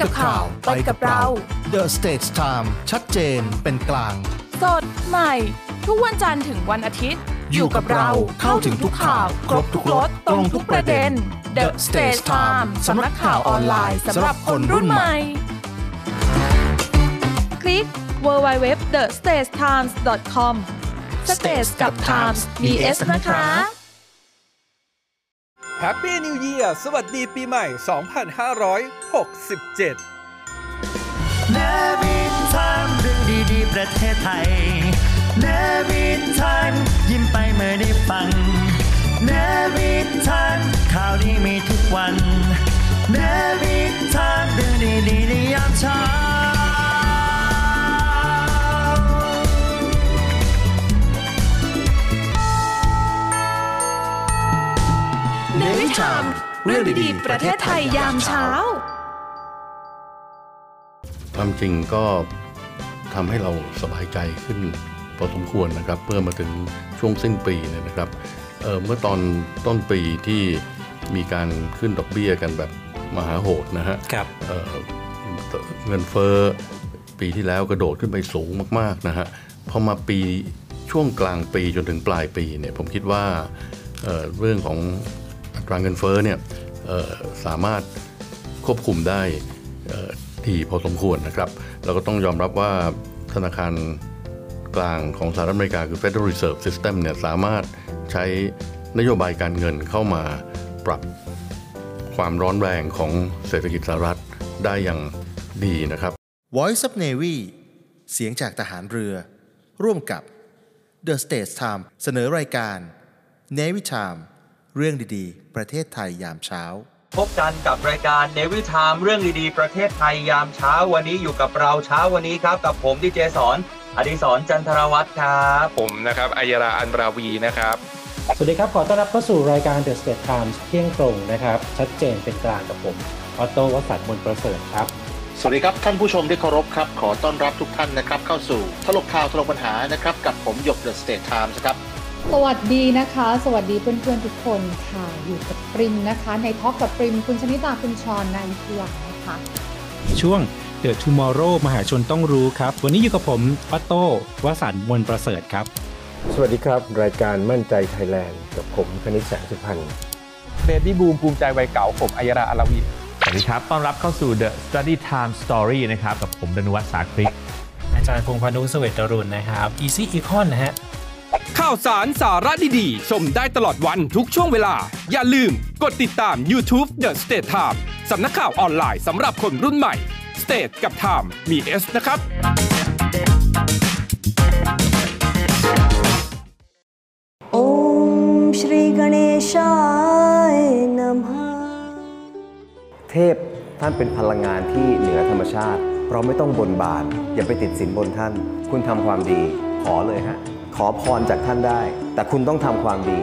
กับข่าว ไปกับเรา The Stage Time ชัดเจนเป็นกลาง สดใหม่ ทุกวันจันทร์ถึงวันอาทิตย์ อยู่กับเราเข้าถึงทุกข่าว ครบทุกรสตรงทุกประเด็น The Stage Time สำนักข่าวออนไลน์สำหรับคนรุ่นใหม่ คลิก www.thestagetimes.com Stage กับ Times มี S นะคะ Happy New Year สวัสดีปีใหม่ 2567 Navy Time เรื่องดีๆ ประเทศไทย Navy Time ยิ้มไปเมื่อได้ฟัง Navy Time ข่าวดีมีทุกวัน Navy Time เรื่องดีๆในยามเช้า ในวิชามเรื่องดีๆประเทศไทยยามเช้า ความจริงก็ทำให้เราสบายใจขึ้นพอสมควรนะครับเมื่อมาถึงช่วงสิ้นปีเนี่ยนะครับเอ่อเมื่อตอนต้นปีที่มีการขึ้นดอกเบี้ยกันแบบมหาโหดนะฮะครับเอ่อเงินเฟ้อปีที่แล้วกระโดดขึ้นไปสูงมากๆนะฮะพอมาปีช่วงกลางปีจนถึงปลายปีเนี่ยผมคิดว่าเอ่อเรื่องของอั ตราเงินเฟ้อเนี่ยสามารถควบคุมได้เอ่อดีพอสมควรนะครับ เราก็ต้องยอมรับว่าธนาคารกลางของสหรัฐอเมริกาคือ Federal Reserve System เนี่ยสามารถใช้นโยบายการเงินเข้ามาปรับความร้อนแรงของเศรษฐกิจสหรัฐได้อย่างดีนะครับ Voice of Navy เสียงจากทหารเรือ ร่วมกับ The Stage Time เสนอรายการ Navy Time เรื่องดีๆ ประเทศไทยยามเช้า พบกันกับรายการเนวิทามเรื่องดีๆ ประเทศไทยยามเช้าวันนี้อยู่กับเราเช้าวันนี้ครับ กับผมดีเจสอนอดิศรจันทรวัฒน์ครับผมนะครับอัยราอันราวีนะครับ สวัสดีครับ ขอต้อนรับเข้าสู่รายการ The State Times เที่ยงตรงนะครับ ชัดเจนเป็นกลางกับผม ออโต้วสันต์มนต์ประเสริฐครับ สวัสดีครับ ท่านผู้ชมที่เคารพครับ ขอต้อนรับทุกท่านนะครับ เข้าสู่ถลกข่าวถลกปัญหานะครับ กับผมหยก THE STATES TIMES ครับ สวัสดีนะคะ สวัสดีเพื่อนๆทุกคนค่ะ อยู่กับปริมนะคะ ใน Talk กับปริม คุณชนิตาคุณชรนายวิทยานะคะช่วง The Tomorrow มหาชนต้องรู้ครับ วันนี้อยู่กับผมออโต้วสันต์มนต์ประเสริฐครับ สวัสดีครับ รายการมั่นใจไทยแลนด์กับผมคณิตแสงสุพรรณเบบี้บูมภูมิใจวัยเก่าผมอัยราอันราวีสวัสดีครับ ต้อนรับเข้าสู่ The Study Time Story นะครับ กับผมดนวัฒน์สาคริกอาจารย์พงษ์พานุสเวตรุณนะครับ Easy Econ นะฮะ ข่าวสารสาระดีๆ ชมได้ตลอดวันทุกช่วงเวลา อย่าลืมกดติดตาม YouTube The State Time สำนักข่าวออนไลน์สำหรับคนรุ่นใหม่ State กับ Time มี S นะครับโอมชรีกเนชายนมเทพท่านเป็นพลังงานที่เหนือธรรมชาติ เราไม่ต้องบนบาน อย่าไปติดสินบนท่าน คุณทำความดีขอเลยฮะ ขอพรจากท่านได้ แต่คุณต้องทำความดี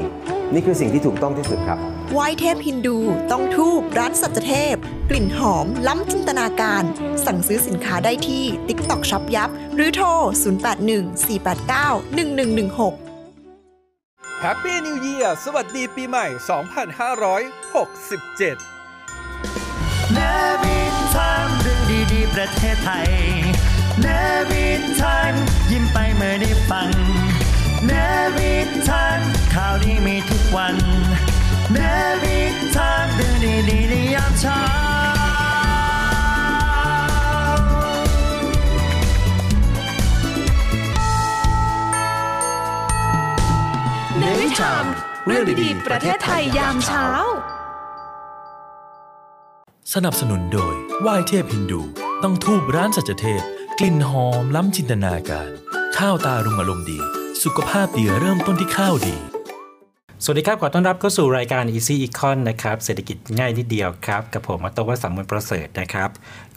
นี่คือสิ่งที่ถูกต้องที่สุดครับ ไหว้เทพฮินดู ต้องทูบร้านสัจเทพ กลิ่นหอม ล้ำจินตนาการ สั่งซื้อสินค้าได้ที่ TikTok Shop ยับ หรือโทร 0814891116 Happy New Year สวัสดีปีใหม่ 2567 Navy Time เรื่องดีๆ ประเทศไทย Navy Time ยิ้มไปเมื่อได้ฟัง Navy Time ข่าวดีมีทุกวัน Navy Time เรื่องดีๆในยามเช้าในวิชามเรื่องดีๆประเทศไทยยามเช้า สนับสนุนโดยไหว้เทพฮินดู ต้องทูบร้านสัจเทพ กลิ่นหอมล้ำจินตนาการ ข้าวตารุงอารมณ์ดี สุขภาพดีเริ่มต้นที่ข้าวดี สวัสดีครับขอต้อนรับเข้าสู่รายการ Easy Econ นะครับเศรษฐกิจง่ายนิดเดียวครับ กับผมอัตวสัมมนประเสริฐนะครับ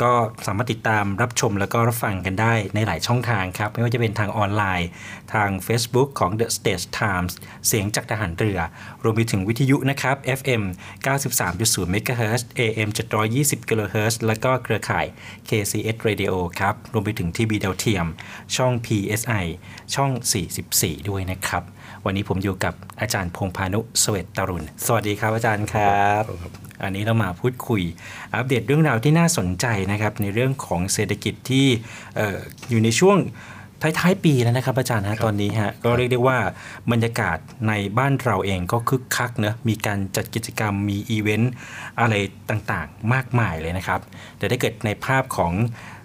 ก็สามารถติดตามรับชมแล้วก็รับฟังกันได้ในหลายช่องทางครับ ไม่ว่าจะเป็นทางออนไลน์ ทาง Facebook ของ The Stage Times เสียงจากทหารเรือ รวมไปถึงวิทยุนะครับ FM 93.0 MHz AM 720 kHz แล้วก็เครือข่าย KCS Radio ครับ รวมไปถึงทีวีดาวเทียม ช่อง PSI ช่อง 44 ด้วยนะครับ วันนี้ผมอยู่กับอาจารย์พงพานุสเวตตรุณ สวัสดีครับอาจารย์ครับ อันนี้เรามาพูดคุย อัปเดตเรื่องราวที่น่าสนใจนะครับ ในเรื่องของเศรษฐกิจที่อออยู่ในช่วงท้ายๆปีแล้วนะครับอาจารย์ฮะตอนนี้ฮะก็เรียกได้ว่าบรรยากาศในบ้านเราเองก็คึกคักเนะมีการจัดกิจกรรมมีอีเวนต์อะไรต่างๆ มากมายเลยนะครับ แต่ถ้าเกิดในภาพของ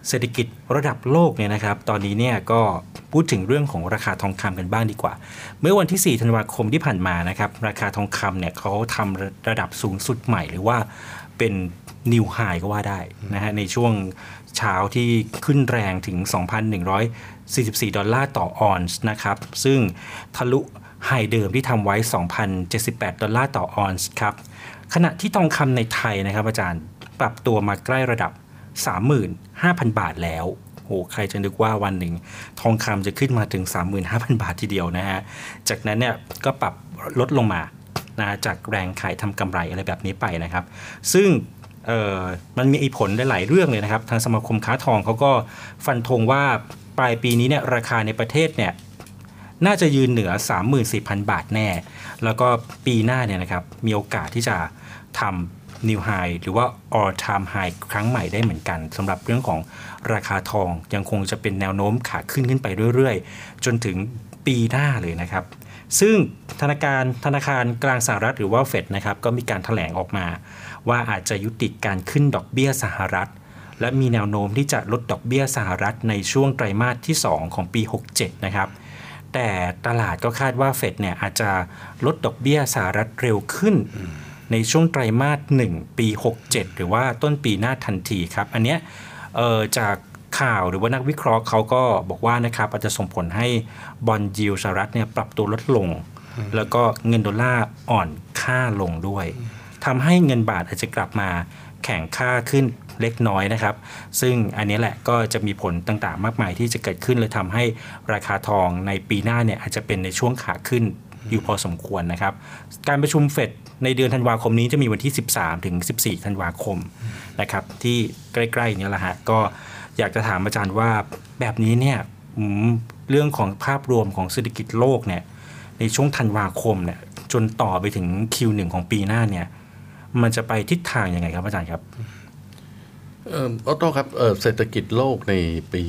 เศรษฐกิจระดับโลกเนี่ยนะครับ ตอนนี้เนี่ยก็พูดถึงเรื่องของราคาทองคำกันบ้างดีกว่า เมื่อวันที่ 4 ธันวาคมที่ผ่านมานะครับ ราคาทองคำเนี่ยเขาทำระดับสูงสุดใหม่หรือว่าเป็น new high ก็ว่าได้นะฮะในช่วงเช้าที่ขึ้นแรงถึง 2,144 ดอลลาร์ต่อออนซ์นะครับ ซึ่งทะลุ high เดิมที่ทำไว้ 2,078 ดอลลาร์ต่อออนซ์ครับ ขณะที่ทองคำในไทยนะครับอาจารย์ปรับตัวมาใกล้ระดับ 35,000 บาทแล้วโอ้ใครจะนึกว่าวันหนึ่งทองคำจะขึ้นมาถึง 35,000 บาททีเดียวนะฮะ จากนั้นเนี่ยก็ปรับลดลงมานะจากแรงขายทำกำไรอะไรแบบนี้ไปนะครับ ซึ่งมันมีผลหลายเรื่องเลยนะครับ ทางสมาคมค้าทองเขาก็ฟันธงว่าปลายปีนี้เนี่ยราคาในประเทศเนี่ยน่าจะยืนเหนือ 34,000 บาทแน่ แล้วก็ปีหน้าเนี่ยนะครับมีโอกาสที่จะทำ new high หรือว่า all time high ครั้งใหม่ได้เหมือนกันสำหรับเรื่องของราคาทองยังคงจะเป็นแนวโน้มขาขึ้นขึ้นไปเรื่อยๆ จนถึงปีหน้าเลยนะครับ ซึ่งธนาคารธนาคารกลางสหรัฐหรือว่าเฟดนะครับก็มีการถแถลงออกมา ว่าอาจจะยุติการขึ้นดอกเบี้ยสหรัฐ และมีแนวโน้มที่จะลดดอกเบี้ยสหรัฐในช่วงไตรมาสที่ 2 ของปี 67 นะครับแต่ตลาดก็คาดว่าเฟดเนี่ยอาจจะลดดอกเบี้ยสหรัฐเร็วขึ้น ในช่วงไตรมาส 1 ปี 67 หรือว่าต้นปีหน้าทันทีครับ อันเนี้ยจากข่าวหรือว่านักวิเคราะห์เขาก็บอกว่านะครับอาจจะส่งผลให้บอลยิวสหรัฐเนี่ยปรับตัวลดลง แล้วก็เงินดอลลาร์อ่อนค่าลงด้วยทำให้เงินบาทอาจจะกลับมาแข่งค่าขึ้นเล็กน้อยนะครับ ซึ่งอันนี้แหละก็จะมีผลต่างๆ มากมายที่จะเกิดขึ้นเลยทำให้ราคาทองในปีหน้าเนี่ยอาจจะเป็นในช่วงขาขึ้น อยู่พอสมควรนะครับ การประชุมเฟดในเดือนธันวาคมนี้จะมีวันที่ 13 ถึง 14 ธันวาคมนะครับที่ใกล้ๆนี้แหละฮะก็อยากจะถามอาจารย์ว่าแบบนี้เนี่ยเรื่องของภาพรวมของเศรษฐกิจโลกเนี่ยในช่วงธันวาคมเนี่ยจนต่อไปถึง Q1 ของปีหน้าเนี่ยมันจะไปทิศทางยังไงครับอาจารย์ครับออโต้ครับเศรษฐกิจโลกในปี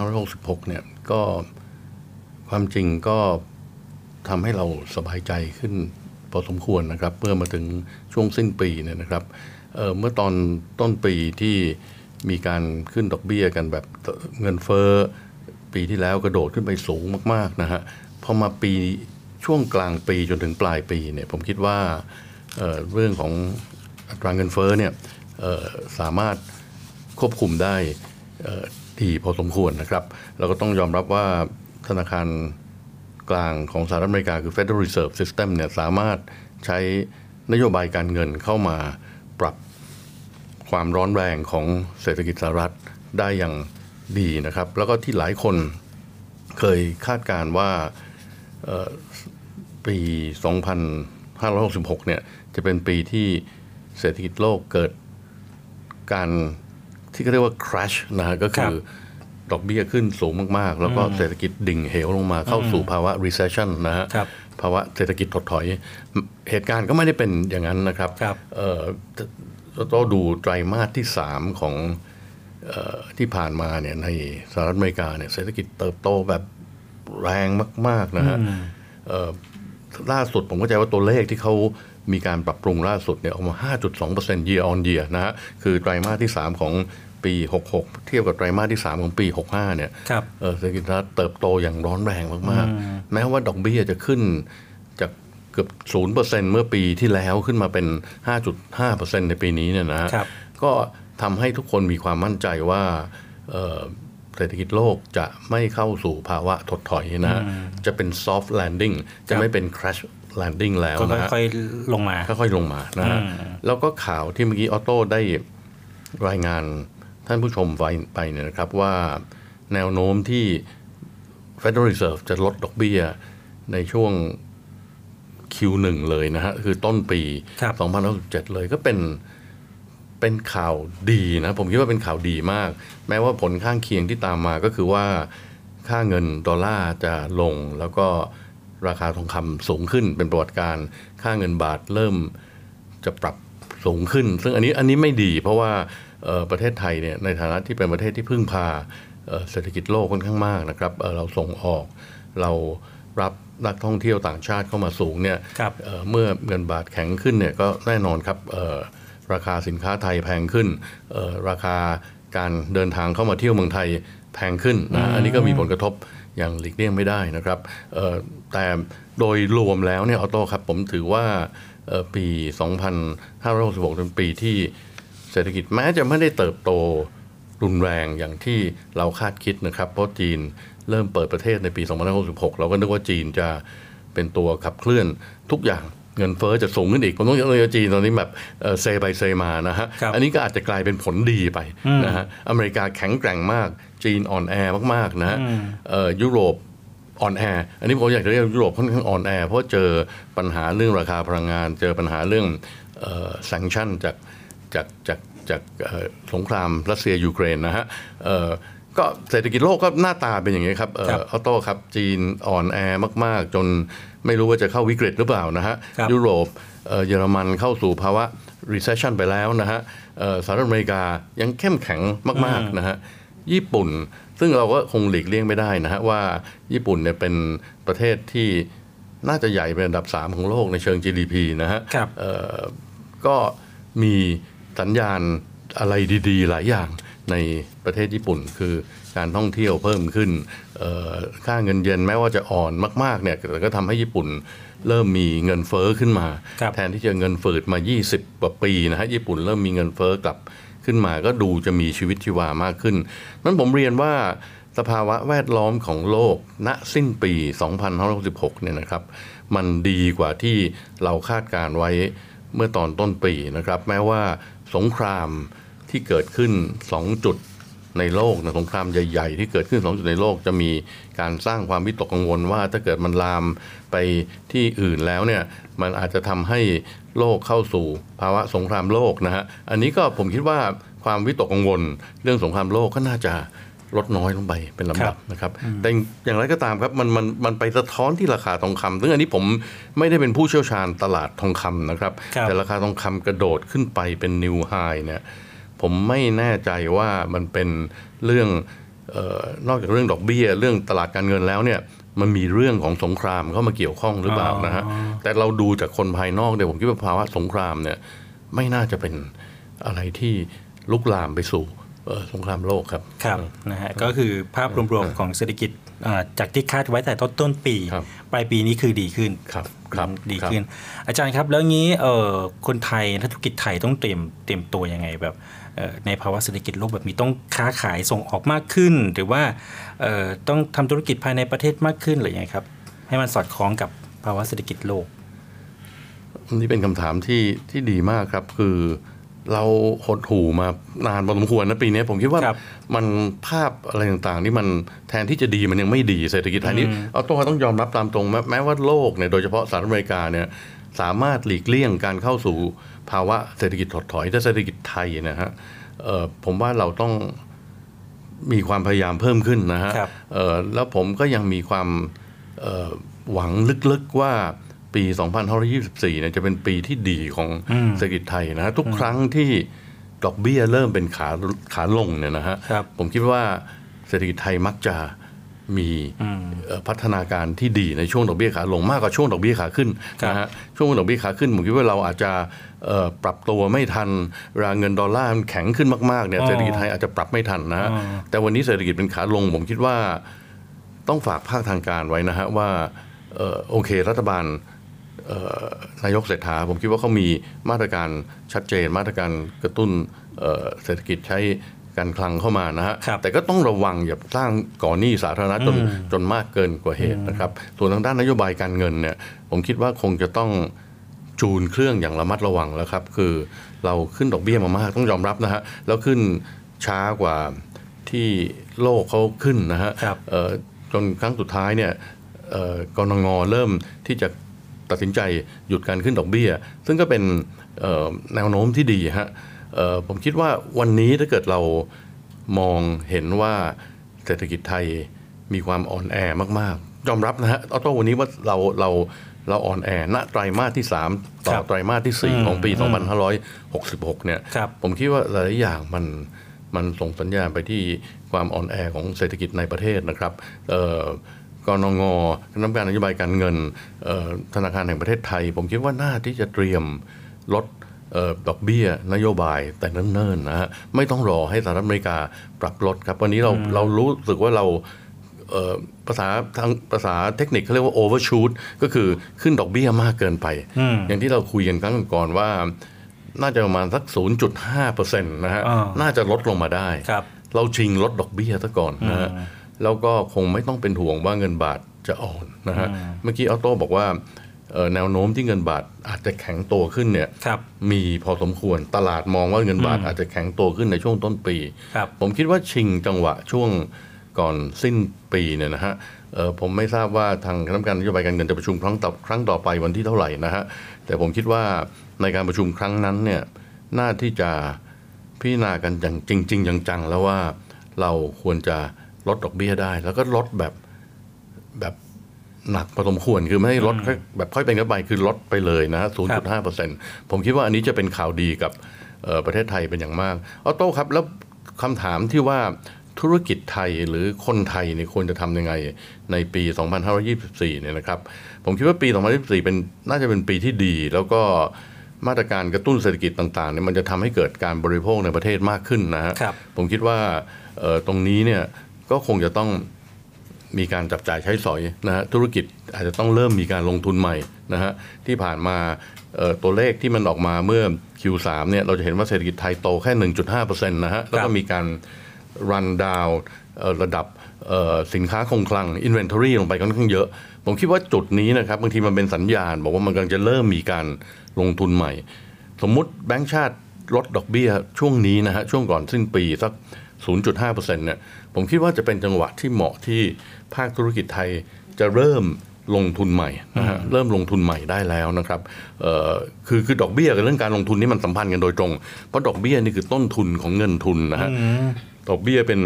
2566 เนี่ยก็ความจริงก็ ทำให้เราสบายใจขึ้นพอสมควรนะครับเมื่อมาถึงช่วงสิ้นปีเนี่ยนะครับเเมื่อตอนต้นปีที่มีการขึ้นดอกเบี้ยกันแบบเงินเฟ้อปีที่แล้วกระโดดขึ้นไปสูงมากๆนะฮะพอมาปีช่วงกลางปีจนถึงปลายปีเนี่ยผมคิดว่าเเรื่องของอัตราเงินเฟ้อเนี่ยสามารถควบคุมได้ดีพอสมควรนะครับ เราก็ต้องยอมรับว่าธนาคาร กลางของสหรัฐอเมริกาคือ Federal Reserve System เนี่ยสามารถใช้นโยบายการเงินเข้ามาปรับความร้อนแรงของเศรษฐกิจสหรัฐได้อย่างดีนะครับ แล้วก็ที่หลายคนเคยคาดการว่าปี 2566 เนี่ยจะเป็นปีที่เศรษฐกิจโลกเกิดการที่เขาเรียกว่า crash นะฮะก็คือ ดอกเบี้ยขึ้นสูงมากๆ แล้วก็เศรษฐกิจดิ่งเหวลงมาเข้าสู่ภาวะ recession นะฮะภาวะเศรษฐกิจถดถอย เหตุการณ์ก็ไม่ได้เป็นอย่างนั้นนะครับเราต้องดูไตรมาสที่สามของที่ผ่านมาเนี่ยในสหรัฐอเมริกาเนี่ยเศรษฐกิจเติบโตแบบแรงมาก ๆนะฮะล่าสุดผมเข้าใจว่าตัวเลขที่เขามีการปรับปรุงล่าสุดเนี่ยออกมา 5.2% year on year นะฮะ คือไตรมาสที่ 3 ของ ปี 66 เทียบกับไตรมาสที่ 3 ของปี 65 เนี่ยเศรษฐกิจเติบโตอย่างร้อนแรงมากๆ แม้ว่าดอกเบี้ยจะขึ้นจากเกือบ 0%เมื่อปีที่แล้วขึ้นมาเป็น 5.5%ในปีนี้เนี่ยนะก็ทำให้ทุกคนมีความมั่นใจว่าเศรษฐกิจโลกจะไม่เข้าสู่ภาวะถดถอยนะ จะเป็น soft landing จะไม่เป็น crash landing แล้วนะค่อยๆลงมาค่อยๆลงมานะฮะแล้วก็ข่าวที่เมื่อกี้ออโต้ได้รายงาน ท่านผู้ชมไปไปเนี่ยนะครับว่าแนวโน้มที่ Federal Reserve จะลดดอกเบี้ยในช่วง Q1 เลยนะฮะ คือต้นปี 2067เลยก็เป็นเป็นข่าวดีนะ ผมคิดว่าเป็นข่าวดีมาก แม้ว่าผลข้างเคียงที่ตามมาก็คือว่าขค่าเงินดอลลาร์จะลง แล้วก็ราคาทองคำสูงขึ้นเป็นประวัติการณ์ค่าเงินบาทเริ่มจะปรับสูงขึ้น ซึ่งอันนี้อันนี้ไม่ดีเพราะว่าเอ่อ ประเทศไทยเนี่ยในฐานะที่เป็นประเทศที่พึ่งพาเอ่อเศรษฐกิจโลกค่อนข้างมากนะครับเอ่อเราส่งออกเรารับนักท่องเที่ยวต่างชาติเข้ามาสูงเนี่ยเอ่อเมื่อเงินบาทแข็งขึ้นเนี่ยก็แน่นอนครับเอ่อราคาสินค้าไทยแพงขึ้นเอ่อราคาการเดินทางเข้ามาเที่ยวเมืองไทยแพงขึ้นนะอันนี้ก็มีผลกระทบอย่างหลีกเลี่ยงไม่ได้นะครับเอ่อแต่โดยรวมแล้วเนี่ยออโต้ครับผมถือว่าเอ่อปี 2566เป็นปีที่ เศรษฐกิจแม้จะไม่ได้เติบโตรุนแรงอย่างที่เราคาดคิดนะครับ เพราะจีนเริ่มเปิดประเทศในปี2566 เราก็นึกว่าจีนจะเป็นตัวขับเคลื่อนทุกอย่างเงินเฟ้อจะสูงขึ้นอีกผมต้องยกตัวอย่างจีนตอนนี้แบบเอ่อเซไปเซมานะฮะ อันนี้ก็อาจจะกลายเป็นผลดีไปอืมนะฮะอเมริกาแข็งแกร่งมาก จีนอ่อนแอมากๆนะฮะอืมเอ่อยุโรปอ่อนแอ อันนี้ผมอยากจะเรียกยุโรปค่อนข้างอ่อนแอ เพราะเจอปัญหาเรื่องราคาพลังงาน เจอปัญหาเรื่อง sanction จาก จากจากจากเอ่อสงครามรัสเซียยูเครนนะฮะเอ่อก็เศรษฐกิจโลกก็หน้าตาเป็นอย่างนี้ครับเอ่อครับออโต้ครับจีนอ่อนแอมาก ๆ จนไม่รู้ว่าจะเข้าวิกฤตหรือเปล่านะฮะครับยุโรปเอ่อเยอรมันเข้าสู่ภาวะ recession ไปแล้วนะฮะเอ่อสหรัฐอเมริกายังเข้มแข็งมากอืมๆนะฮะญี่ปุ่น ซึ่งเราก็คงหลีกเลี่ยงไม่ได้นะฮะว่าญี่ปุ่นเนี่ยเป็นประเทศที่น่าจะใหญ่เป็นอันดับ 3 ของโลกในเชิง GDP นะฮะเอ่อก็มี สัญญาณอะไรดี ๆ หลายอย่างในประเทศญี่ปุ่น คือการท่องเที่ยวเพิ่มขึ้นเอ่อค่าเงินเยนแม้ว่าจะอ่อนมากๆเนี่ยแต่ก็ทำให้ญี่ปุ่นเริ่มมีเงินเฟ้อขึ้นมา แทนที่จะเงินฝืดมา 20กว่าปีนะฮะญี่ปุ่นเริ่มมีเงินเฟ้อกลับขึ้นมาก็ดูจะมีชีวิตชีวามากขึ้น นั้นผมเรียนว่าสภาวะแวดล้อมของโลก ณสิ้นปี2566เนี่ยนะครับ มันดีกว่าที่เราคาดการไว้เมื่อตอนต้นปีนะครับ แม้ว่า สงครามที่เกิดขึ้น 2 จุดในโลกนะสงครามใหญ่ ๆ ที่เกิดขึ้น 2 จุดในโลกจะมีการสร้างความวิตกกังวลว่าถ้าเกิดมันลามไปที่อื่นแล้วเนี่ยมันอาจจะทำให้โลกเข้าสู่ภาวะสงครามโลกนะฮะอันนี้ก็ผมคิดว่าความวิตกกังวล เรื่องสงครามโลกก็น่าจะ ลดน้อยลงไปเป็นลำดับนะครับแต่อย่างไรก็ตามครับมันมันมันไปสะท้อนที่ราคาทองคำซึ่งอันนี้ผมไม่ได้เป็นผู้เชี่ยวชาญตลาดทองคำนะครับครับแต่ราคาทองคำกระโดดขึ้นไปเป็นนิวไฮเนี่ยผมไม่แน่ใจว่ามันเป็นเรื่องเออนอกจากเรื่องดอกเบี้ย เรื่องตลาดการเงินแล้วเนี่ยมันมีเรื่องของสงครามเข้ามาเกี่ยวข้องหรือเปล่านะฮะแต่เราดูจากคนภายนอกเนี่ยผมคิดว่าภาวะสงครามเนี่ยไม่น่าจะเป็นอะไรที่ลุกลามไปสู่เอ่อ สงครามโลกครับครับนะฮะก็คือภาพรวมๆของเศรษฐกิจอ่าจากที่คาดไว้แต่ต้นต้นปีปลายปีนี้คือดีขึ้นครับดีขึ้น อาจารย์ครับแล้วงี้เอ่อคนไทยนักธุรกิจไทยต้องเตรียมเตรียมตัวยังไงแบบเอ่อในภาวะเศรษฐกิจโลกแบบนี้ต้องค้าขายส่งออกมากขึ้น หรือว่าเอ่อต้องทำธุรกิจภายในประเทศมากขึ้นหรือยังไงครับ ให้มันสอดคล้องกับภาวะเศรษฐกิจโลกอันนี้เป็นคำถามที่ที่ดีมากครับคือ เราหดหูมานานพอสมควรนะปีนี้ผมคิดว่ามันภาพอะไรต่างๆ ที่มันแทนที่จะดีมันยังไม่ดีเศรษฐกิจไทยนี่อืมเอาต้องต้องยอมรับตามตรงแม้แม้ว่าโลกเนี่ยโดยเฉพาะสหรัฐอเมริกาเนี่ยสามารถหลีกเลี่ยงการเข้าสู่ภาวะเศรษฐกิจถดถอยแต่เศรษฐกิจไทยนะฮะเอ่อผมว่าเราต้องมีความพยายามเพิ่มขึ้นนะฮะครับเอ่อแล้วผมก็ยังมีความเอ่อหวังลึกๆว่า ปี 2524เนี่ยจะเป็นปีที่ดีของอืมเศรษฐกิจไทยนะฮะทุกครั้งที่ดอกเบี้ยเริ่มเป็นขาขาลงเนี่ยนะฮะผมคิดว่าเศรษฐกิจไทยมักจะมีเอ่อพัฒนาการที่ดีในช่วงดอกเบี้ยขาลงมากกว่าช่วงดอกเบี้ยขาขึ้นนะฮะช่วงดอกเบี้ยขาขึ้นผมคิดว่าเราอาจจะเอ่อปรับตัวไม่ทันราเงินดอลลาร์มันแข็งขึ้นมากๆเนี่ยอ๋อเศรษฐกิจไทยอาจจะปรับไม่ทันนะฮะอ๋อแต่วันนี้เศรษฐกิจเป็นขาลง ผมคิดว่าต้องฝากภาคทางการไว้นะฮะว่าเอ่อโอเครัฐบาลเอ่อ นายกเศรษฐาผมคิดว่าเขามีมาตรการชัดเจน มาตรการกระตุ้นเอ่อเศรษฐกิจใช้การคลังเข้ามานะฮะ แต่ก็ต้องระวังอย่าสร้างก่อหนี้สาธารณะจนอืมจนมากเกินกว่าเหตุนะครับ ส่วนทางด้านนโยบายการเงินเนี่ยผมคิดว่าคงจะต้องจูนเครื่องอย่างระมัดระวังแล้วครับ คือเราขึ้นดอกเบี้ยมามาก ต้องยอมรับนะฮะ แล้วขึ้นช้ากว่าที่โลกเขาขึ้นนะฮะเอ่อจนครั้งสุดท้ายเนี่ยเอ่อกรงงเริ่มที่จะ ตัดสินใจหยุดการขึ้นดอกเบี้ย ซึ่งก็เป็นเอ่อแนวโน้มที่ดีฮะเอ่อผมคิดว่าวันนี้ถ้าเกิดเรามองเห็นว่าเศรษฐกิจไทยมีความอ่อนแอมากๆ ยอมรับนะฮะออโต้วันนี้ว่าเราเราเราอ่อนแอณไตรมาสที่ 3 ต่อไตรมาสที่ 4 ของปีอืม2566 เนี่ย ผมคิดว่าหลายๆอย่างมันมันส่งสัญญาณไปที่ความอ่อนแอของเศรษฐกิจในประเทศนะครับเอ่อ กนงคณะกรรมการนโยบายการเงินเอ่อธนาคารแห่งประเทศไทย ผมคิดว่าน่าที่จะเตรียมลดเอ่อดอกเบี้ยนโยบายแต่เนิ่นๆนะฮะไม่ต้องรอให้สหรัฐอเมริกาปรับลดครับ วันนี้เราเรารู้สึกว่าเราเอ่อภาษาทางภาษาเทคนิคเขาเรียกว่า overshoot ก็คือขึ้นดอกเบี้ยมากเกินไปอืมอย่างที่เราคุยกันครั้งก่อนว่า น่าจะประมาณสัก 0.5%นะฮะอ่าน่าจะลดลงมาได้ครับเราชิงลดดอกเบี้ยซะก่อนนะฮะอืม แล้วก็คงไม่ต้องเป็นห่วงว่าเงินบาทจะอ่อนนะฮะอืมเมื่อกี้ออโต้บอกว่าเอ่อแนวโน้มที่เงินบาทอาจจะแข็งตัวขึ้นเนี่ยครับมีพอสมควรตลาดมองว่าเงินบาทอืมอาจจะแข็งตัวขึ้นในช่วงต้นปีครับผมคิดว่าชิงจังหวะช่วงก่อนสิ้นปีเนี่ยนะฮะเอ่อผมไม่ทราบว่าทางคณะกรรมการนโยบายการเงินจะประชุมครั้งต่อครั้งต่อไปวันที่เท่าไหร่นะฮะแต่ผมคิดว่าในการประชุมครั้งนั้นเนี่ยน่าที่จะพิจารณากันอย่างจริงๆจังๆแล้วว่าเราควรจะ ลดดอกเบี้ยได้ แล้วก็ลดแบบแบบหนักพอสมควรคือไม่ให้ลดแค่แบบค่อยเป็นค่อยไปคือลดไปเลยนะฮะ0.5เปอร์เซ็นต์ผมคิดว่าอันนี้จะเป็นข่าวดีกับเอ่อประเทศไทยเป็นอย่างมากออโต้ครับ แล้วคำถามที่ว่าธุรกิจไทยหรือคนไทยเนี่ยควรจะทำยังไงในปี 2524 เนี่ยนะครับ ผมคิดว่าปี 2024 เป็นน่าจะเป็นปีที่ดี แล้วก็มาตรการกระตุ้นเศรษฐกิจต่างๆเนี่ยมันจะทำให้เกิดการบริโภคในประเทศมากขึ้นนะฮะครับผมคิดว่าเอ่อตรงนี้เนี่ย ก็คงจะต้องมีการจับจ่ายใช้สอยนะฮะธุรกิจอาจจะต้องเริ่มมีการลงทุนใหม่นะฮะที่ผ่านมาเอ่อตัวเลขที่มันออกมาเมื่อ Q3 เนี่ยเราจะเห็นว่าเศรษฐกิจไทยโตแค่ 1.5%นะฮะแล้วก็มีการรันดาวระดับเอ่อสินค้าคงคลัง Inventory ลงไปค่อนข้างเยอะ ผมคิดว่าจุดนี้นะครับบางทีมันเป็นสัญญาณ บอกว่ามันกำลังจะเริ่มมีการลงทุนใหม่ สมมุติแบงก์ชาติลดดอกเบี้ยช่วงนี้นะฮะช่วงก่อนสิ้นปีสัก 0.5%เนี่ย ผมคิดว่าจะเป็นจังหวะที่เหมาะที่ภาคธุรกิจไทยจะเริ่มลงทุนใหม่นะฮะเริ่มลงทุนใหม่ได้แล้วนะครับเอ่อคือคือดอกเบี้ยกับเรื่องการลงทุนนี่มันสัมพันธ์กันโดยตรง เพราะดอกเบี้ยนี่คือต้นทุนของเงินทุนนะฮะดอกเบี้ยเป็น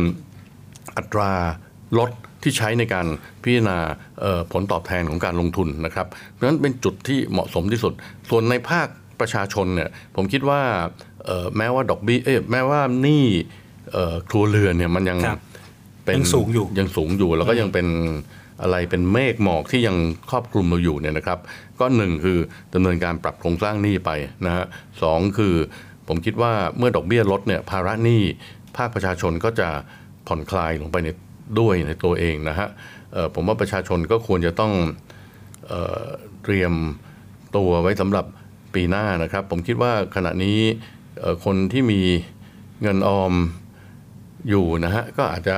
อัตราลดที่ใช้ในการพิจารณาเอ่อผลตอบแทนของการลงทุนนะครับ เพราะฉะนั้นเป็นจุดที่เหมาะสมที่สุด ส่วนในภาคประชาชนเนี่ยผมคิดว่าเอ่อแม้ว่าดอกเบี้ยเอ้ยแม้ว่าหนี้เอ่อครัวเรือนเนี่ยมันยังครับ เป็นยังสูงอยู่ยังสูงอยู่แล้วก็ยังเป็นอะไรเป็นเมฆหมอกที่ยังครอบคลุมเราอยู่เนี่ยนะครับ ก็หนึ่งคือดำเนินการปรับโครงสร้างหนี้ไปนะฮะสองคือผมคิดว่าเมื่อดอกเบี้ยลดเนี่ยภาระหนี้ภาคประชาชนก็จะผ่อนคลายลงไปในด้วยในตัวเองนะฮะเอ่อผมว่าประชาชนก็ควรจะต้องเอ่อเตรียมตัวไว้สำหรับปีหน้านะครับ ผมคิดว่าขณะนี้เอ่อคนที่มีเงินออมอยู่นะฮะก็อาจจะ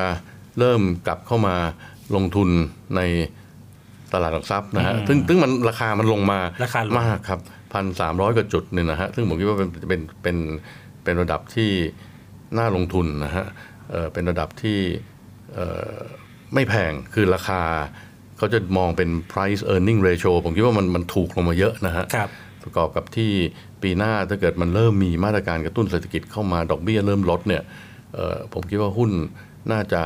เริ่มกลับเข้ามาลงทุนในตลาดหลักทรัพย์นะฮะอืมซึ่งซึ่งมันราคามันลงมาราคาลงมากครับพันสามร้อยกว่าจุดเนี่ยนะฮะซึ่งผมคิดว่าเป็นเป็นเป็นเป็นระดับที่น่าลงทุนนะฮะเอ่อเป็นระดับที่เอ่อไม่แพงคือราคาเขาจะมองเป็น price earning ratio ผมคิดว่ามันมันถูกลงมาเยอะนะฮะครับประกอบกับที่ปีหน้าถ้าเกิดมันเริ่มมีมาตรการกระตุ้นเศรษฐกิจเข้ามาดอกเบี้ยเริ่มลดเนี่ยเอ่อผมคิดว่าหุ้นน่าจะ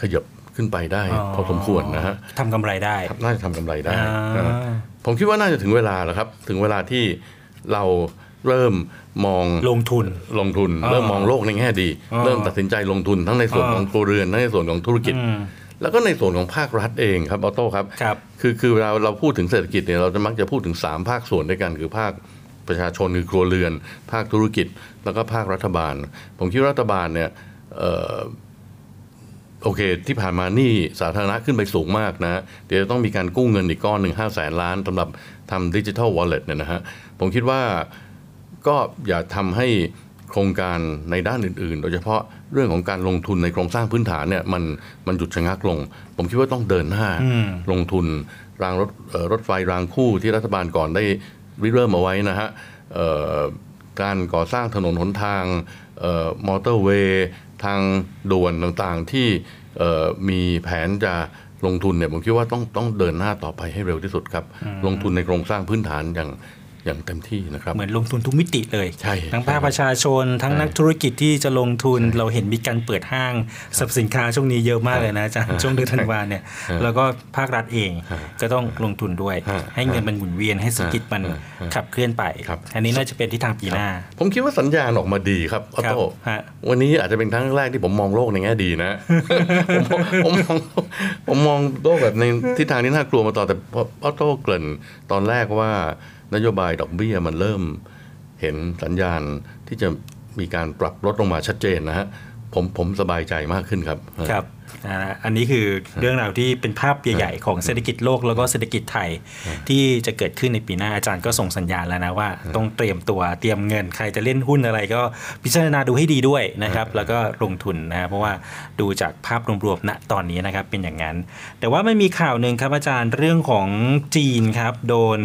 ขยับขึ้นไปได้อ๋อพอสมควรนะฮะทำกำไรได้ครับน่าจะทำกำไรได้อ่านะผมคิดว่าน่าจะถึงเวลาแล้วครับ ถึงเวลาที่เราเริ่มมองลงทุนลงทุนอ่าเริ่มมองโลกในแง่ดีอ่าเริ่มตัดสินใจลงทุนทั้งในส่วนอ่าของครัวเรือนทั้งในส่วนของธุรกิจอืมแล้วก็ในส่วนของภาครัฐเองครับออโต้ครับครับคือคือเวลาเราพูดถึงเศรษฐกิจเนี่ยเราจะมักจะพูดถึง 3 ภาคส่วนด้วยกันคือภาคประชาชนคือครัวเรือน ภาคธุรกิจ แล้วก็ภาครัฐบาล ผมคิดว่ารัฐบาลเนี่ยเอ่อ โอเค ที่ผ่านมาหนี่สาธารณะขึ้นไปสูงมากนะ เดี๋ยวจะต้องมีการกู้เงินอีกก้อนหนึ่งห้าแสนล้านสำหรับทำดิจิทัลวอลเล็ตเนี่ยนะฮะ ผมคิดว่าก็อย่าทำให้โครงการในด้านอื่นๆ โดยเฉพาะเรื่องของการลงทุนในโครงสร้างพื้นฐานเนี่ยมันมันหยุดชะงักลง ผมคิดว่าต้องเดินหน้าอืมลงทุนรางรถเอ่อรถไฟรางคู่ที่รัฐบาลก่อนได้ริเริ่มเอาไว้นะฮะเอ่อการก่อสร้างถนนหนทางเอ่อมอเตอร์เวย์ ทางด่วนต่างๆที่เอ่อมีแผนจะลงทุนเนี่ยผมคิดว่าต้องต้องเดินหน้าต่อไปให้เร็วที่สุดครับอืมลงทุนในโครงสร้างพื้นฐานอย่าง อย่างเต็มที่นะครับ เหมือนลงทุนทุกมิติเลย ใช่ ทั้งภาคประชาชน ทั้งนักธุรกิจที่จะลงทุน เราเห็นมีการเปิดห้างสรรพสินค้าช่วงนี้เยอะมากเลยนะอาจารย์ช่วงเดือนธันวาเนี่ย แล้วก็ภาครัฐเองก็ต้องลงทุนด้วย ให้เงินมันหมุนเวียนให้เศรษฐกิจมันขับเคลื่อนไป อันนี้น่าจะเป็นที่ทางปีหน้า ผมคิดว่าสัญญาณออกมาดีครับออโต้ฮะวันนี้อาจจะเป็นครั้งแรกที่ผมมองโลกในแง่ดีนะ ผมมองผมมองโลกแบบในทิศทางที่น่ากลัวมาต่อแต่พอออโต้เกริ่นตอนแรกว่า นโยบายดอกเบี้ยมันเริ่มเห็นสัญญาณที่จะมีการปรับลดลงมาชัดเจนนะฮะผมผมสบายใจมากขึ้นครับครับ อ่าอันนี้คือเรื่องราวที่เป็นภาพใหญ่ๆของเศรษฐกิจโลกแล้วก็เศรษฐกิจไทยที่จะเกิดขึ้นในปีหน้าอาจารย์ก็ส่งสัญญาณแล้วนะว่าต้องเตรียมตัวเตรียมเงินใครจะเล่นหุ้นอะไรก็พิจารณาดูให้ดีด้วยนะครับแล้วก็ลงทุนนะครับเพราะว่าดูจากภาพรวมๆณตอนนี้นะครับเป็นอย่างนั้น แต่ว่ามันมีข่าวหนึ่งครับอาจารย์เรื่องของจีนครับโดน